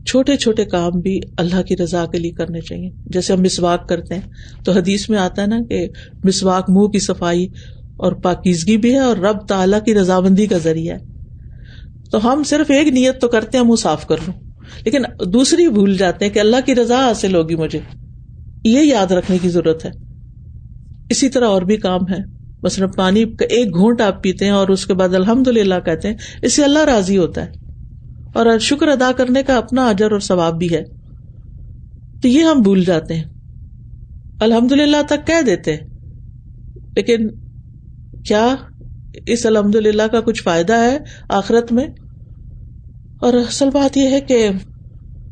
چھوٹے چھوٹے کام بھی اللہ کی رضا کے لیے کرنے چاہیے۔ جیسے ہم مسواک کرتے ہیں، تو حدیث میں آتا ہے نا کہ مسواک منہ کی صفائی اور پاکیزگی بھی ہے اور رب تعلیٰ کی رضامندی کا ذریعہ ہے۔ تو ہم صرف ایک نیت تو کرتے ہیں منہ صاف کر لوں لیکن دوسری بھول جاتے ہیں کہ اللہ کی رضا حاصل ہوگی مجھے۔ یہ یاد رکھنے کی ضرورت ہے۔ اسی طرح اور بھی کام ہے مثلاً پانی کا ایک گھونٹ آپ پیتے ہیں اور اس کے بعد الحمد للہ کہتے ہیں، اس سے اللہ راضی ہوتا ہے۔ اور شکر ادا کرنے کا اپنا اجر اور ثواب بھی ہے۔ تو یہ ہم بھول جاتے ہیں۔ الحمد للہ تک کہہ دیتے لیکن کیا اس الحمد للہ کا کچھ فائدہ ہے آخرت میں؟ اور اصل بات یہ ہے کہ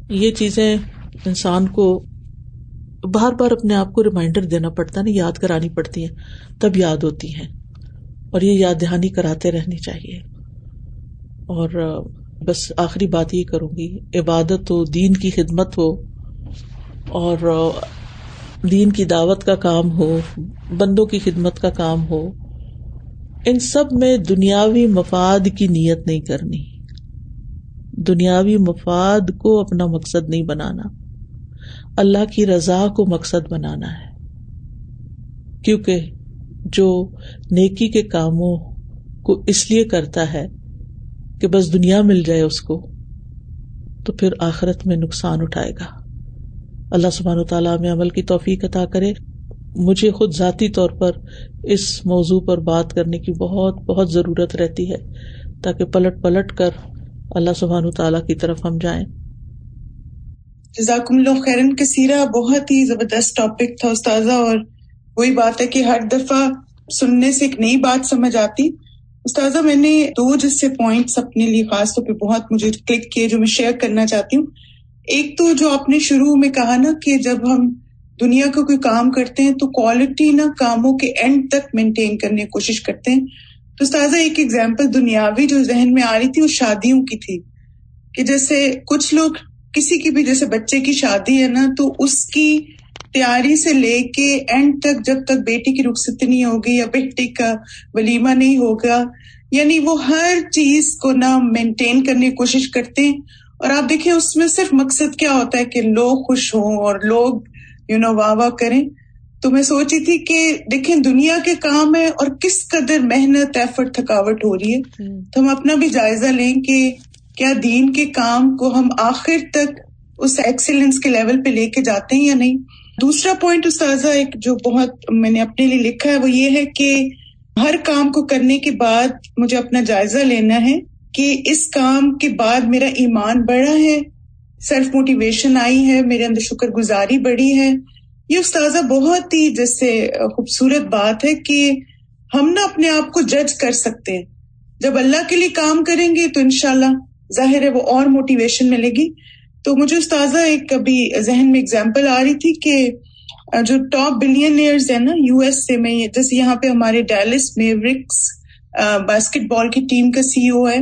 یہ چیزیں انسان کو بار بار اپنے آپ کو ریمائنڈر دینا پڑتا ہے نا یاد کرانی پڑتی ہیں، تب یاد ہوتی ہیں۔ اور یہ یاد دہانی کراتے رہنی چاہیے۔ اور بس آخری بات یہ کروں گی، عبادت ہو، دین کی خدمت ہو، اور دین کی دعوت کا کام ہو، بندوں کی خدمت کا کام ہو، ان سب میں دنیاوی مفاد کی نیت نہیں کرنی۔ دنیاوی مفاد کو اپنا مقصد نہیں بنانا۔ اللہ کی رضا کو مقصد بنانا ہے۔ کیونکہ جو نیکی کے کاموں کو اس لیے کرتا ہے کہ بس دنیا مل جائے اس کو، تو پھر آخرت میں نقصان اٹھائے گا۔ اللہ سبحان و تعالیٰ میں عمل کی توفیق عطا کرے۔ مجھے خود ذاتی طور پر اس موضوع پر بات کرنے کی بہت بہت ضرورت رہتی ہے، تاکہ پلٹ پلٹ کر اللہ سبحان تعالیٰ کی طرف ہم جائیں۔ جزاکم اللہ خیرن کثیرہ بہت ہی زبردست ٹاپک تھا استاذہ، اور وہی بات ہے کہ ہر دفعہ سننے سے ایک نئی بات سمجھ آتی۔ استاذہ، میں نے دو جس سے پوائنٹس اپنے لیے، خاص طور پہ بہت مجھے کلک کیے جو میں شیئر کرنا چاہتی ہوں۔ ایک تو جو آپ نے شروع میں کہا نا کہ جب ہم دنیا کا کوئی کام کرتے ہیں تو کوالٹی نا کاموں کے اینڈ تک مینٹین کرنے کی کوشش کرتے ہیں۔ تو استاذہ، ایک ایگزامپل دنیاوی جو ذہن میں آ رہی تھی، وہ شادیوں کی تھی۔ کہ جیسے کچھ لوگ، کسی کی بھی، جیسے بچے کی شادی ہے نا، تو اس کی تیاری سے لے کے اینڈ تک جب تک بیٹی کی رخصتی نہیں ہوگی یا بیٹی کا ولیمہ نہیں ہوگا یعنی وہ ہر چیز کو نہ مینٹین کرنے کی کوشش کرتے ہیں۔ اور آپ دیکھیں اس میں صرف مقصد کیا ہوتا ہے کہ لوگ خوش ہوں اور لوگ یو نو واہ واہ کریں۔ تو میں سوچی تھی کہ دیکھیں دنیا کے کام ہے اور کس قدر محنت ایفرٹ تھکاوٹ ہو رہی ہے۔ تو ہم اپنا بھی جائزہ لیں کہ کیا دین کے کام کو ہم آخر تک اس ایکسیلنس کے لیول پہ لے کے جاتے ہیں یا نہیں۔ دوسرا پوائنٹ استاذہ، ایک جو بہت میں نے اپنے لیے لکھا ہے، وہ یہ ہے کہ ہر کام کو کرنے کے بعد مجھے اپنا جائزہ لینا ہے کہ اس کام کے بعد میرا ایمان بڑھا ہے سیلف موٹیویشن آئی ہے، میرے اندر شکر گزاری بڑی ہے۔ یہ استاذہ بہت ہی جیسے خوبصورت بات ہے کہ ہم نا اپنے آپ کو جج کر سکتے ہیں۔ جب اللہ کے لیے کام کریں گے تو انشاءاللہ ظاہر ہے وہ اور موٹیویشن ملے گی۔ تو مجھے استاذہ ایک کبھی ذہن میں اگزامپل آ رہی تھی کہ جو ٹاپ بلین ایئرز ہیں نا یو ایس سے میں، جیسے یہاں پہ ہمارے ڈیلس میں باسکٹ بال کی ٹیم کا سی او ہے۔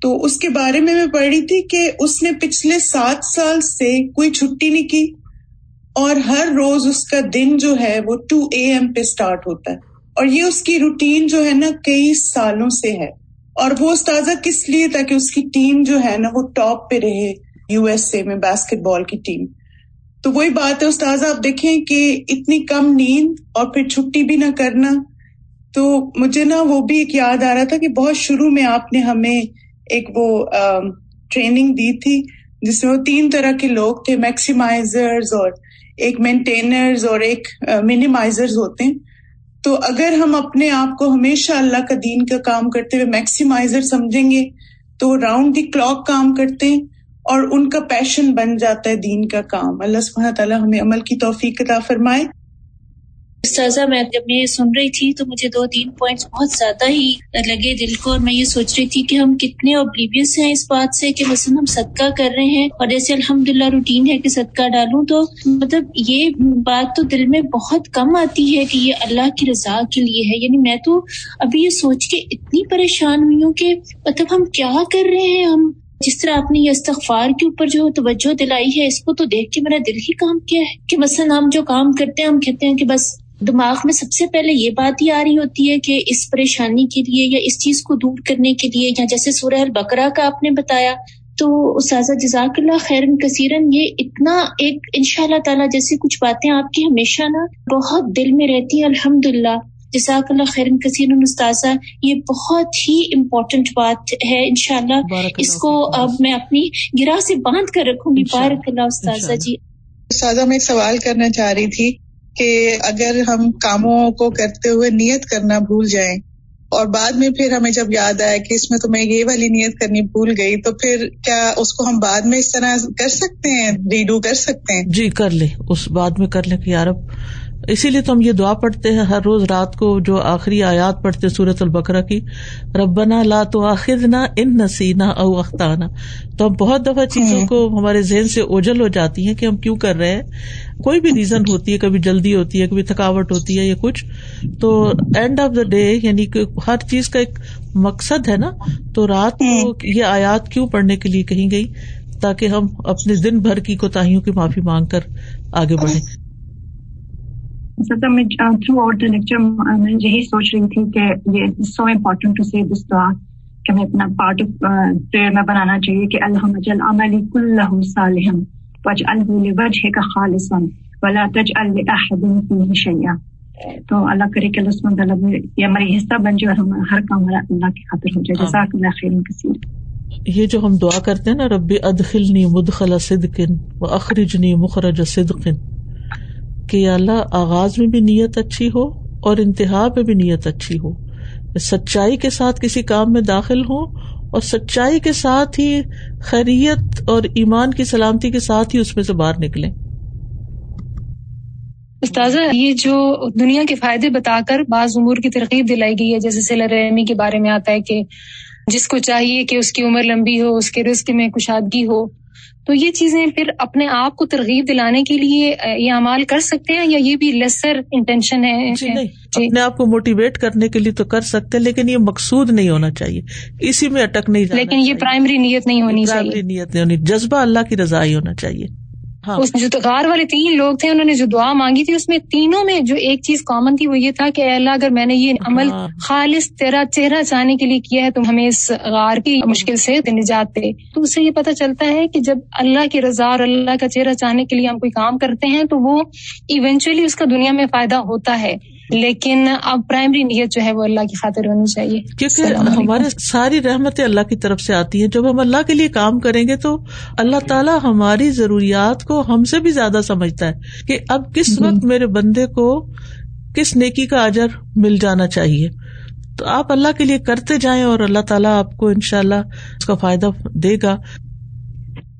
تو اس کے بارے میں میں پڑھ رہی تھی کہ اس نے پچھلے سات سال سے کوئی چھٹی نہیں کی اور ہر روز اس کا دن جو ہے وہ ٹو اے ایم پہ اسٹارٹ ہوتا ہے۔ اور یہ اس کی روٹین جو ہے نا کئی سالوں سے ہے۔ اور وہ استاذہ کس لیے تاکہ اس کی ٹیم جو ہے نا وہ ٹاپ پہ رہے۔ یو ایس اے میں باسکٹ بال کی ٹیم۔ تو وہی بات ہے، استاذ، آپ دیکھیں کہ اتنی کم نیند اور پھر چھٹی بھی نہ کرنا۔ تو مجھے نا وہ بھی ایک یاد آ رہا تھا کہ بہت شروع میں آپ نے ہمیں ایک وہ ٹریننگ دی تھی، جس میں وہ تین طرح کے لوگ تھے، میکسیمائزرز اور ایک مینٹینرز اور ایک منیمائزرز ہوتے ہیں۔ تو اگر ہم اپنے آپ کو ہمیشہ اللہ کا دین کا کام کرتے ہوئے میکسیمائزر سمجھیں گے، تو راؤنڈ دی کلاک کام کرتے ہیں۔ اور ان کا پیشن بن جاتا ہے دین کا کام۔ اللہ سبحانہ تعالیٰ ہمیں عمل کی توفیق عطا فرمائے۔ استاذہ، میں جب یہ سن رہی تھی تو مجھے دو تین پوائنٹس بہت زیادہ ہی لگے دل کو اور میں یہ سوچ رہی تھی کہ ہم کتنے اوبلیویس ہیں اس بات سے کہ مثلاً ہم صدقہ کر رہے ہیں اور جیسے الحمد للہ روٹین ہے کہ صدقہ ڈالوں تو مطلب یہ بات تو دل میں بہت کم آتی ہے کہ یہ اللہ کی رضا کے لیے ہے۔ یعنی میں تو ابھی یہ سوچ کے اتنی پریشان ہوئی ہوں کہ مطلب ہم کیا کر رہے ہیں؟ ہم جس طرح آپ نے یہ استغفار کے اوپر جو توجہ دلائی ہے، اس کو تو دیکھ کے میرا دل ہی کام کیا ہے کہ مثلاً ہم جو کام کرتے ہیں، ہم کہتے ہیں کہ بس دماغ میں سب سے پہلے یہ بات ہی آ رہی ہوتی ہے کہ اس پریشانی کے لیے یا اس چیز کو دور کرنے کے لیے یا جیسے سورہ البقرہ کا آپ نے بتایا، تو استاذہ جزاک اللہ خیر کثیرن، یہ اتنا ایک ان شاء اللہ تعالیٰ جیسی کچھ باتیں آپ کی ہمیشہ نا بہت دل میں رہتی ہیں الحمد للہ جزاک اللہ خیر کثیر استاذہ یہ بہت ہی امپورٹینٹ بات ہے ان شاء اللہ اس کو اب میں اپنی گرا سے باندھ کر رکھوں گی۔ بارک اللہ استاذہ جی۔ استاذہ میں ایک سوال کرنا چاہ رہی تھی کہ اگر ہم کاموں کو کرتے ہوئے نیت کرنا بھول جائیں اور بعد میں پھر ہمیں جب یاد آیا کہ اس میں تو میں یہ والی نیت کرنی بھول گئی تو پھر کیا اس کو ہم بعد میں اس طرح کر سکتے ہیں؟ ریڈو کر سکتے ہیں؟ جی کر لیں۔ اس بعد میں کر لیں کہ یارب اسی لیے تو ہم یہ دعا پڑھتے ہیں ہر روز رات کو جو آخری آیات پڑھتے سورت البکرا کی ربنا لا تو آخر نہ ان نسینا او اختانہ تو ہم بہت دفعہ چیزوں کو ہمارے ذہن سے اوجل ہو جاتی ہیں کہ ہم کیوں کر رہے ہیں۔ کوئی بھی ریزن ہوتی ہے کبھی جلدی ہوتی ہے کبھی تھکاوٹ ہوتی ہے یا کچھ۔ تو اینڈ آف دا ڈے یعنی کہ ہر چیز کا ایک مقصد ہے نا۔ تو رات کو یہ آیات کیوں پڑھنے کے لیے کہیں گئی؟ تاکہ ہم اپنے دن بھر کی کوتاہیوں کی معافی مانگ کر آگے بڑھیں۔ سر میں تھرو آؤٹ دا لیکچر میں یہی سوچ رہی تھی کہ یہ سو امپورٹنٹ ٹو سی دس دعا کہ ہمیں اپنا پارٹ آف پریئر میں بنانا چاہیے کہ الحم عملی صالحم وج الوجہ کا خالص ولا تج الحد شیا تو اللہ کرے کہ اللہ یہ ہماری حصہ بن جائے اور ہم ہر کام اللہ کی خاطر ہو جائے۔ جزاک اللہ خیر کثیر۔ یہ جو ہم دعا کرتے ہیں نا ربی ادخلنی مدخل صدقن و اخرجنی مخرج صدقن۔ کہ اللہ آغاز میں بھی نیت اچھی ہو اور انتہا پہ بھی نیت اچھی ہو۔ سچائی کے ساتھ کسی کام میں داخل ہوں اور سچائی کے ساتھ ہی خیریت اور ایمان کی سلامتی کے ساتھ ہی اس میں سے باہر نکلے استاذہ، یہ جو دنیا کے فائدے بتا کر بعض امور کی ترغیب دلائی گئی ہے، جیسے سیلا رحمی کے بارے میں آتا ہے کہ جس کو چاہیے کہ اس کی عمر لمبی ہو، اس کے رزق میں کشادگی ہو تو یہ چیزیں پھر اپنے آپ کو ترغیب دلانے کے لیے یہ امال کر سکتے ہیں یا یہ بھی لیسر انٹینشن ہے؟ جی نہیں. جی. اپنے آپ کو موٹیویٹ کرنے کے لیے تو کر سکتے لیکن یہ مقصود نہیں ہونا چاہیے. اسی میں اٹک نہیں لیکن یہ پرائمری نیت نہیں ہونی چاہیے. پرائمری نیت نہیں ہونی. جذبہ اللہ کی رضا ہی ہونا چاہیے۔ اس جو غار والے تین لوگ تھے انہوں نے جو دعا مانگی تھی اس میں تینوں میں جو ایک چیز کامن تھی وہ یہ تھا کہ اللہ اگر میں نے یہ عمل ہاں۔ خالص تیرا چہرہ چاہنے کے لیے کیا ہے تو ہمیں اس غار کی مشکل سے نجات دے۔ تو اس سے یہ پتا چلتا ہے کہ جب اللہ کی رضا اور اللہ کا چہرہ چاہنے کے لیے ہم کوئی کام کرتے ہیں تو وہ ایونچولی اس کا دنیا میں فائدہ ہوتا ہے۔ لیکن اب پرائمری نیت جو ہے وہ اللہ کی خاطر ہونی چاہیے۔ کیونکہ ہمارے ساری رحمت اللہ کی طرف سے آتی ہے جب ہم اللہ کے لیے کام کریں گے تو اللہ تعالیٰ ہماری ضروریات کو ہم سے بھی زیادہ سمجھتا ہے کہ اب کس وقت میرے بندے کو کس نیکی کا اجر مل جانا چاہیے۔ تو آپ اللہ کے لیے کرتے جائیں اور اللہ تعالیٰ آپ کو ان شاء اللہ اس کا فائدہ دے گا۔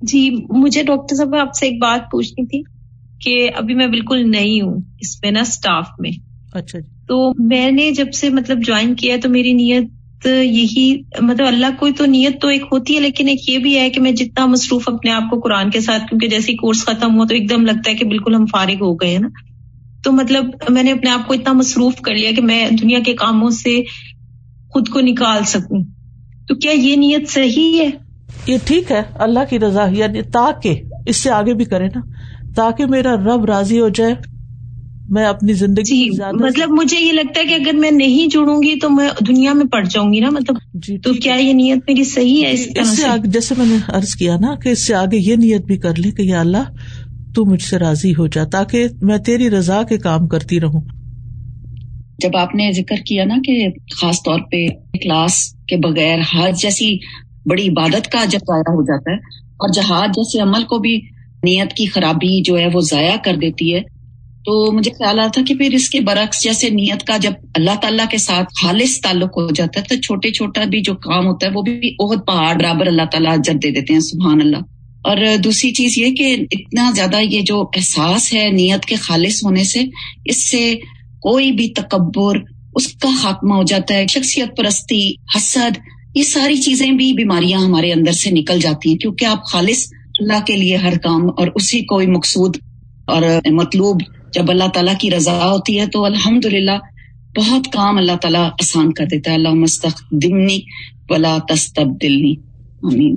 جی مجھے ڈاکٹر صاحب آپ سے ایک بات پوچھنی تھی کہ ابھی میں بالکل نئی ہوں اس میں نا اسٹاف میں۔ اچھا جی۔ تو میں نے جب سے مطلب جوائن کیا تو میری نیت یہی مطلب اللہ کوئی تو نیت تو ایک ہوتی ہے لیکن ایک یہ بھی ہے کہ میں جتنا مصروف اپنے آپ کو قرآن کے ساتھ کیونکہ جیسے کورس ختم ہوا تو ایک دم لگتا ہے کہ بالکل ہم فارغ ہو گئے نا۔ تو مطلب میں نے اپنے آپ کو اتنا مصروف کر لیا کہ میں دنیا کے کاموں سے خود کو نکال سکوں۔ تو کیا یہ نیت صحیح ہے؟ یہ ٹھیک ہے اللہ کی رضا یعنی تاکہ اس سے آگے بھی کرے نا تاکہ میرا رب راضی ہو جائے۔ میں اپنی زندگی جی مطلب مجھے یہ لگتا ہے کہ اگر میں نہیں جڑوں گی تو میں دنیا میں پڑ جاؤں گی نا مطلب جی تو کیا یہ نیت میری صحیح ہے اس سے جیسے میں نے ارض کیا نا کہ اس سے آگے یہ نیت بھی کر لی کہ یا اللہ تو مجھ سے راضی ہو جا تاکہ میں تیری رضا کے کام کرتی رہوں۔ جب آپ نے ذکر کیا نا کہ خاص طور پہ کلاس کے بغیر حج جیسی بڑی عبادت کا جب ضائع ہو جاتا ہے اور جہاد جیسے عمل کو بھی نیت کی خرابی جو ہے وہ ضائع کر دیتی ہے تو مجھے خیال آتا تھا کہ پھر اس کے برعکس جیسے نیت کا جب اللہ تعالیٰ کے ساتھ خالص تعلق ہو جاتا ہے، تو چھوٹے چھوٹا بھی جو کام ہوتا ہے، وہ بھی بہت پہاڑ برابر اللہ تعالیٰ جب دے دیتے ہیں، سبحان اللہ۔ اور دوسری چیز یہ کہ اتنا زیادہ یہ جو احساس ہے نیت کے خالص ہونے سے، اس سے کوئی بھی تکبر، اس کا خاتمہ ہو جاتا ہے، شخصیت پرستی، حسد، یہ ساری چیزیں بھی بیماریاں ہمارے اندر سے نکل جاتی ہیں۔ کیونکہ آپ خالص اللہ کے لیے ہر کام اور اسی کوئی مقصود اور مطلوب جب اللہ تعالیٰ کی رضا ہوتی ہے تو الحمد للہ بہت کام اللہ تعالیٰ آسان کر دیتا ہے۔ اللہ مستقدمنی ولا تستب دلنی امین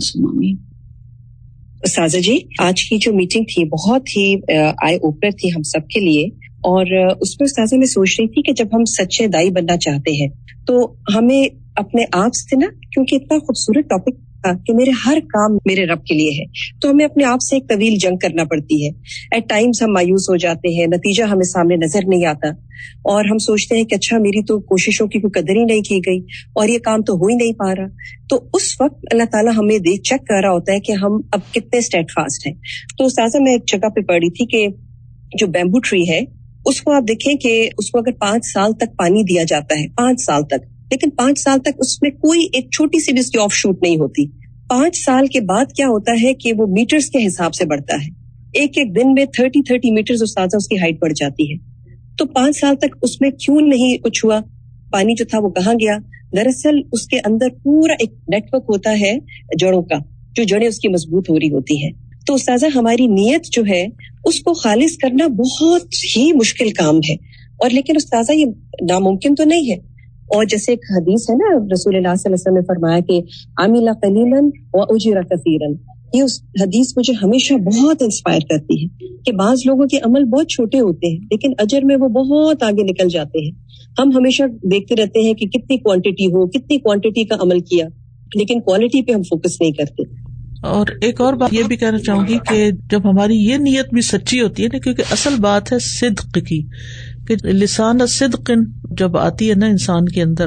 سازا جی آج کی جو میٹنگ تھی بہت ہی آئی اوپنر تھی ہم سب کے لیے۔ اور اس میں استاذہ میں سوچ رہی تھی کہ جب ہم سچے دائی بننا چاہتے ہیں تو ہمیں اپنے آپ سے نا، کیونکہ اتنا خوبصورت ٹاپک کہ میرے ہر کام میرے رب کے لیے ہے۔ تو ہمیں اپنے آپ سے ایک طویل جنگ کرنا پڑتی ہے۔ ایٹ ٹائمس ہم مایوس ہو جاتے ہیں، نتیجہ ہمیں سامنے نظر نہیں آتا۔ اور ہم سوچتے ہیں کہ اچھا میری تو کوششوں کی کوئی قدر ہی نہیں کی گئی اور یہ کام تو ہو ہی نہیں پا رہا۔ تو اس وقت اللہ تعالیٰ ہمیں دیکھ چیک کر رہا ہوتا ہے کہ ہم اب کتنے اسٹیٹ فاسٹ ہیں۔ تو استاذہ، میں ایک جگہ پہ پڑھی تھی کہ جو بیمبو ٹری ہے، اس کو آپ دیکھیں کہ اس کو اگر پانچ سال تک پانی دیا جاتا ہے، پانچ سال تک۔ لیکن پانچ سال تک اس میں کوئی ایک چھوٹی سی بھی اس کی آف شوٹ نہیں ہوتی۔ پانچ سال کے بعد کیا ہوتا ہے کہ وہ میٹرز کے حساب سے بڑھتا ہے۔ ایک ایک دن میں تھرٹی تھرٹی میٹر اس کی ہائٹ بڑھ جاتی ہے۔ تو پانچ سال تک اس میں کیوں نہیں کچھ ہوا؟ پانی جو تھا وہ کہاں گیا؟ دراصل اس کے اندر پورا ایک نیٹ ورک ہوتا ہے جڑوں کا، جو جڑیں اس کی مضبوط ہو رہی ہوتی ہے تو استاذہ، ہماری نیت جو ہے، اس کو خالص کرنا بہت ہی مشکل کام ہے۔ اور لیکن استاذہ، یہ ناممکن تو نہیں ہے۔ اور جیسے ایک حدیث ہے نا، رسول اللہ صلی اللہ علیہ وسلم نے فرمایا کہ عاملہ و اجیرا کثیرن یہ حدیث مجھے ہمیشہ بہت انسپائر کرتی ہے کہ بعض لوگوں کے عمل بہت چھوٹے ہوتے ہیں، لیکن اجر میں وہ بہت آگے نکل جاتے ہیں۔ ہم ہمیشہ دیکھتے رہتے ہیں کہ کتنی کوانٹٹی ہو، کتنی کوانٹٹی کا عمل کیا، لیکن کوالٹی پہ ہم فوکس نہیں کرتے۔ اور ایک اور بات یہ بھی کہنا چاہوں گی کہ جب ہماری یہ نیت بھی سچی ہوتی ہے نا، کیونکہ اصل بات ہے صدق کی، کہ لسان صدق جب آتی ہے نا انسان کے اندر،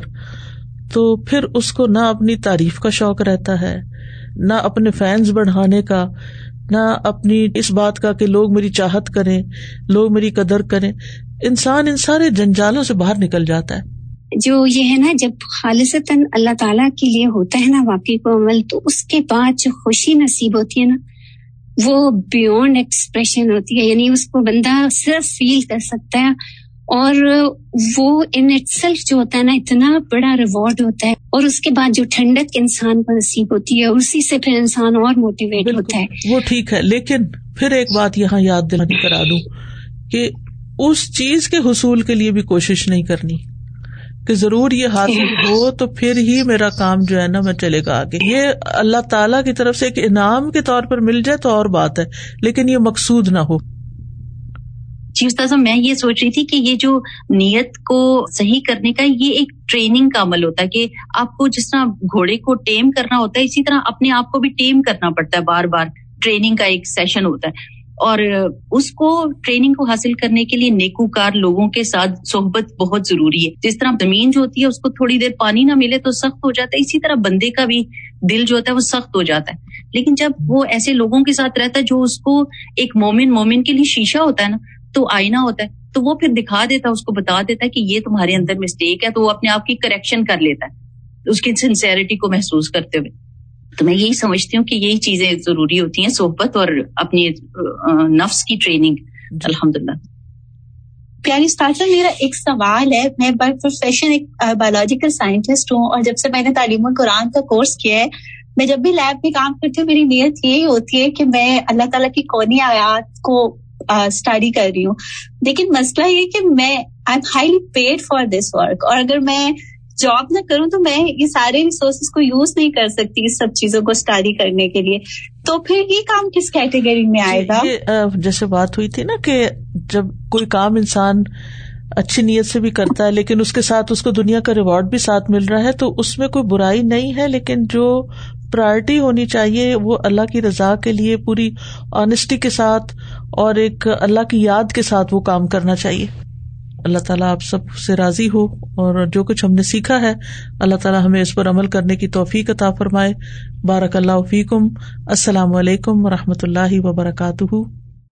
تو پھر اس کو نہ اپنی تعریف کا شوق رہتا ہے، نہ اپنے فینس بڑھانے کا، نہ اپنی اس بات کا کہ لوگ میری چاہت کریں، لوگ میری قدر کریں۔ انسان ان سارے جنجالوں سے باہر نکل جاتا ہے۔ جو یہ ہے نا، جب خالصتاً اللہ تعالیٰ کے لیے ہوتا ہے نا واقعی کو عمل، تو اس کے بعد جو خوشی نصیب ہوتی ہے نا، وہ بیونڈ ایکسپریشن ہوتی ہے۔ یعنی اس کو بندہ صرف فیل کر سکتا ہے اور وہ ان اٹ سیلف جو ہوتا ہے نا، اتنا بڑا ریوارڈ ہوتا ہے۔ اور اس کے بعد جو ٹھنڈک انسان کو نصیب ہوتی ہے، اسی سے پھر انسان اور موٹیویٹ ہوتا ہے۔ وہ ٹھیک ہے۔ لیکن پھر ایک بات یہاں یاد دلانی کرا دوں کہ اس چیز کے حصول کے لیے بھی کوشش نہیں کرنی۔ کہ ضرور یہ حاصل ہو تو پھر ہی میرا کام جو ہے نا میں چلے گا آگے۔ یہ اللہ تعالیٰ کی طرف سے ایک انعام کے طور پر مل جائے تو اور بات ہے، لیکن یہ مقصود نہ ہو۔ جی استاذ میں یہ سوچ رہی تھی کہ یہ جو نیت کو صحیح کرنے کا یہ ایک ٹریننگ کا عمل ہوتا ہے کہ آپ کو جس طرح گھوڑے کو ٹیم کرنا ہوتا ہے، اسی طرح اپنے آپ کو بھی ٹیم کرنا پڑتا ہے، بار بار ٹریننگ کا ایک سیشن ہوتا ہے۔ اور اس کو ٹریننگ کو حاصل کرنے کے لیے نیکوکار لوگوں کے ساتھ صحبت بہت ضروری ہے۔ جس طرح زمین جو ہوتی ہے، اس کو تھوڑی دیر پانی نہ ملے تو سخت ہو جاتا ہے۔ اسی طرح بندے کا بھی دل جو ہوتا ہے، وہ سخت ہو جاتا ہے۔ لیکن جب وہ ایسے لوگوں کے ساتھ رہتا ہے جو اس کو ایک مومن مومن کے لیے شیشہ ہوتا ہے نا تو آئینہ ہوتا ہے۔ تو وہ پھر دکھا دیتا ہے اس کو بتا دیتا ہے کہ یہ تمہارے اندر مسٹیک ہے تو وہ اپنے آپ کی کریکشن کر لیتا ہے۔ اس کی سنسیئرٹی کو محسوس کرتے ہوئے۔ تو میں یہی سمجھتی ہوں کہ یہی چیزیں ضروری ہوتی ہیں صحبت اور اپنی نفس کی ٹریننگ جی۔ الحمد للہ پیاری اسٹارٹر میرا ایک سوال ہے۔ میں بائی پروفیشن ایک بایولوجیکل سائنٹسٹ ہوں اور جب سے میں نے تعلیم القرآن کا کورس کیا ہے میں جب بھی لیب میں کام کرتی ہوں میری نیت یہی ہوتی ہے کہ میں اللہ تعالیٰ کی کونی آیات کو اسٹڈی کر رہی ہوں۔ لیکن مسئلہ یہ کہ میں I am highly paid for this work اور اگر میں جاب نہ کروں تو میں یہ سارے ریسورسز کو یوز نہیں کر سکتی اس سب چیزوں کو اسٹڈی کرنے کے لیے۔ تو پھر یہ کام کس کیٹیگری میں آئے گا؟ جیسے بات ہوئی تھی نا کہ جب کوئی کام انسان اچھی نیت سے بھی کرتا ہے لیکن اس کے ساتھ اس کو دنیا کا ریوارڈ بھی ساتھ مل رہا ہے تو اس میں کوئی برائی نہیں ہے، لیکن جو پرائرٹی ہونی چاہیے وہ اللہ کی رضا کے لیے پوری آنےسٹی کے ساتھ اور ایک اللہ کی یاد کے ساتھ وہ کام کرنا چاہیے۔ اللہ تعالیٰ آپ سب سے راضی ہو اور جو کچھ ہم نے سیکھا ہے، اللہ تعالیٰ ہمیں اس پر عمل کرنے کی توفیق عطا فرمائے۔ بارک اللہ فیکم۔ السلام علیکم و رحمۃ اللہ وبرکاتہ۔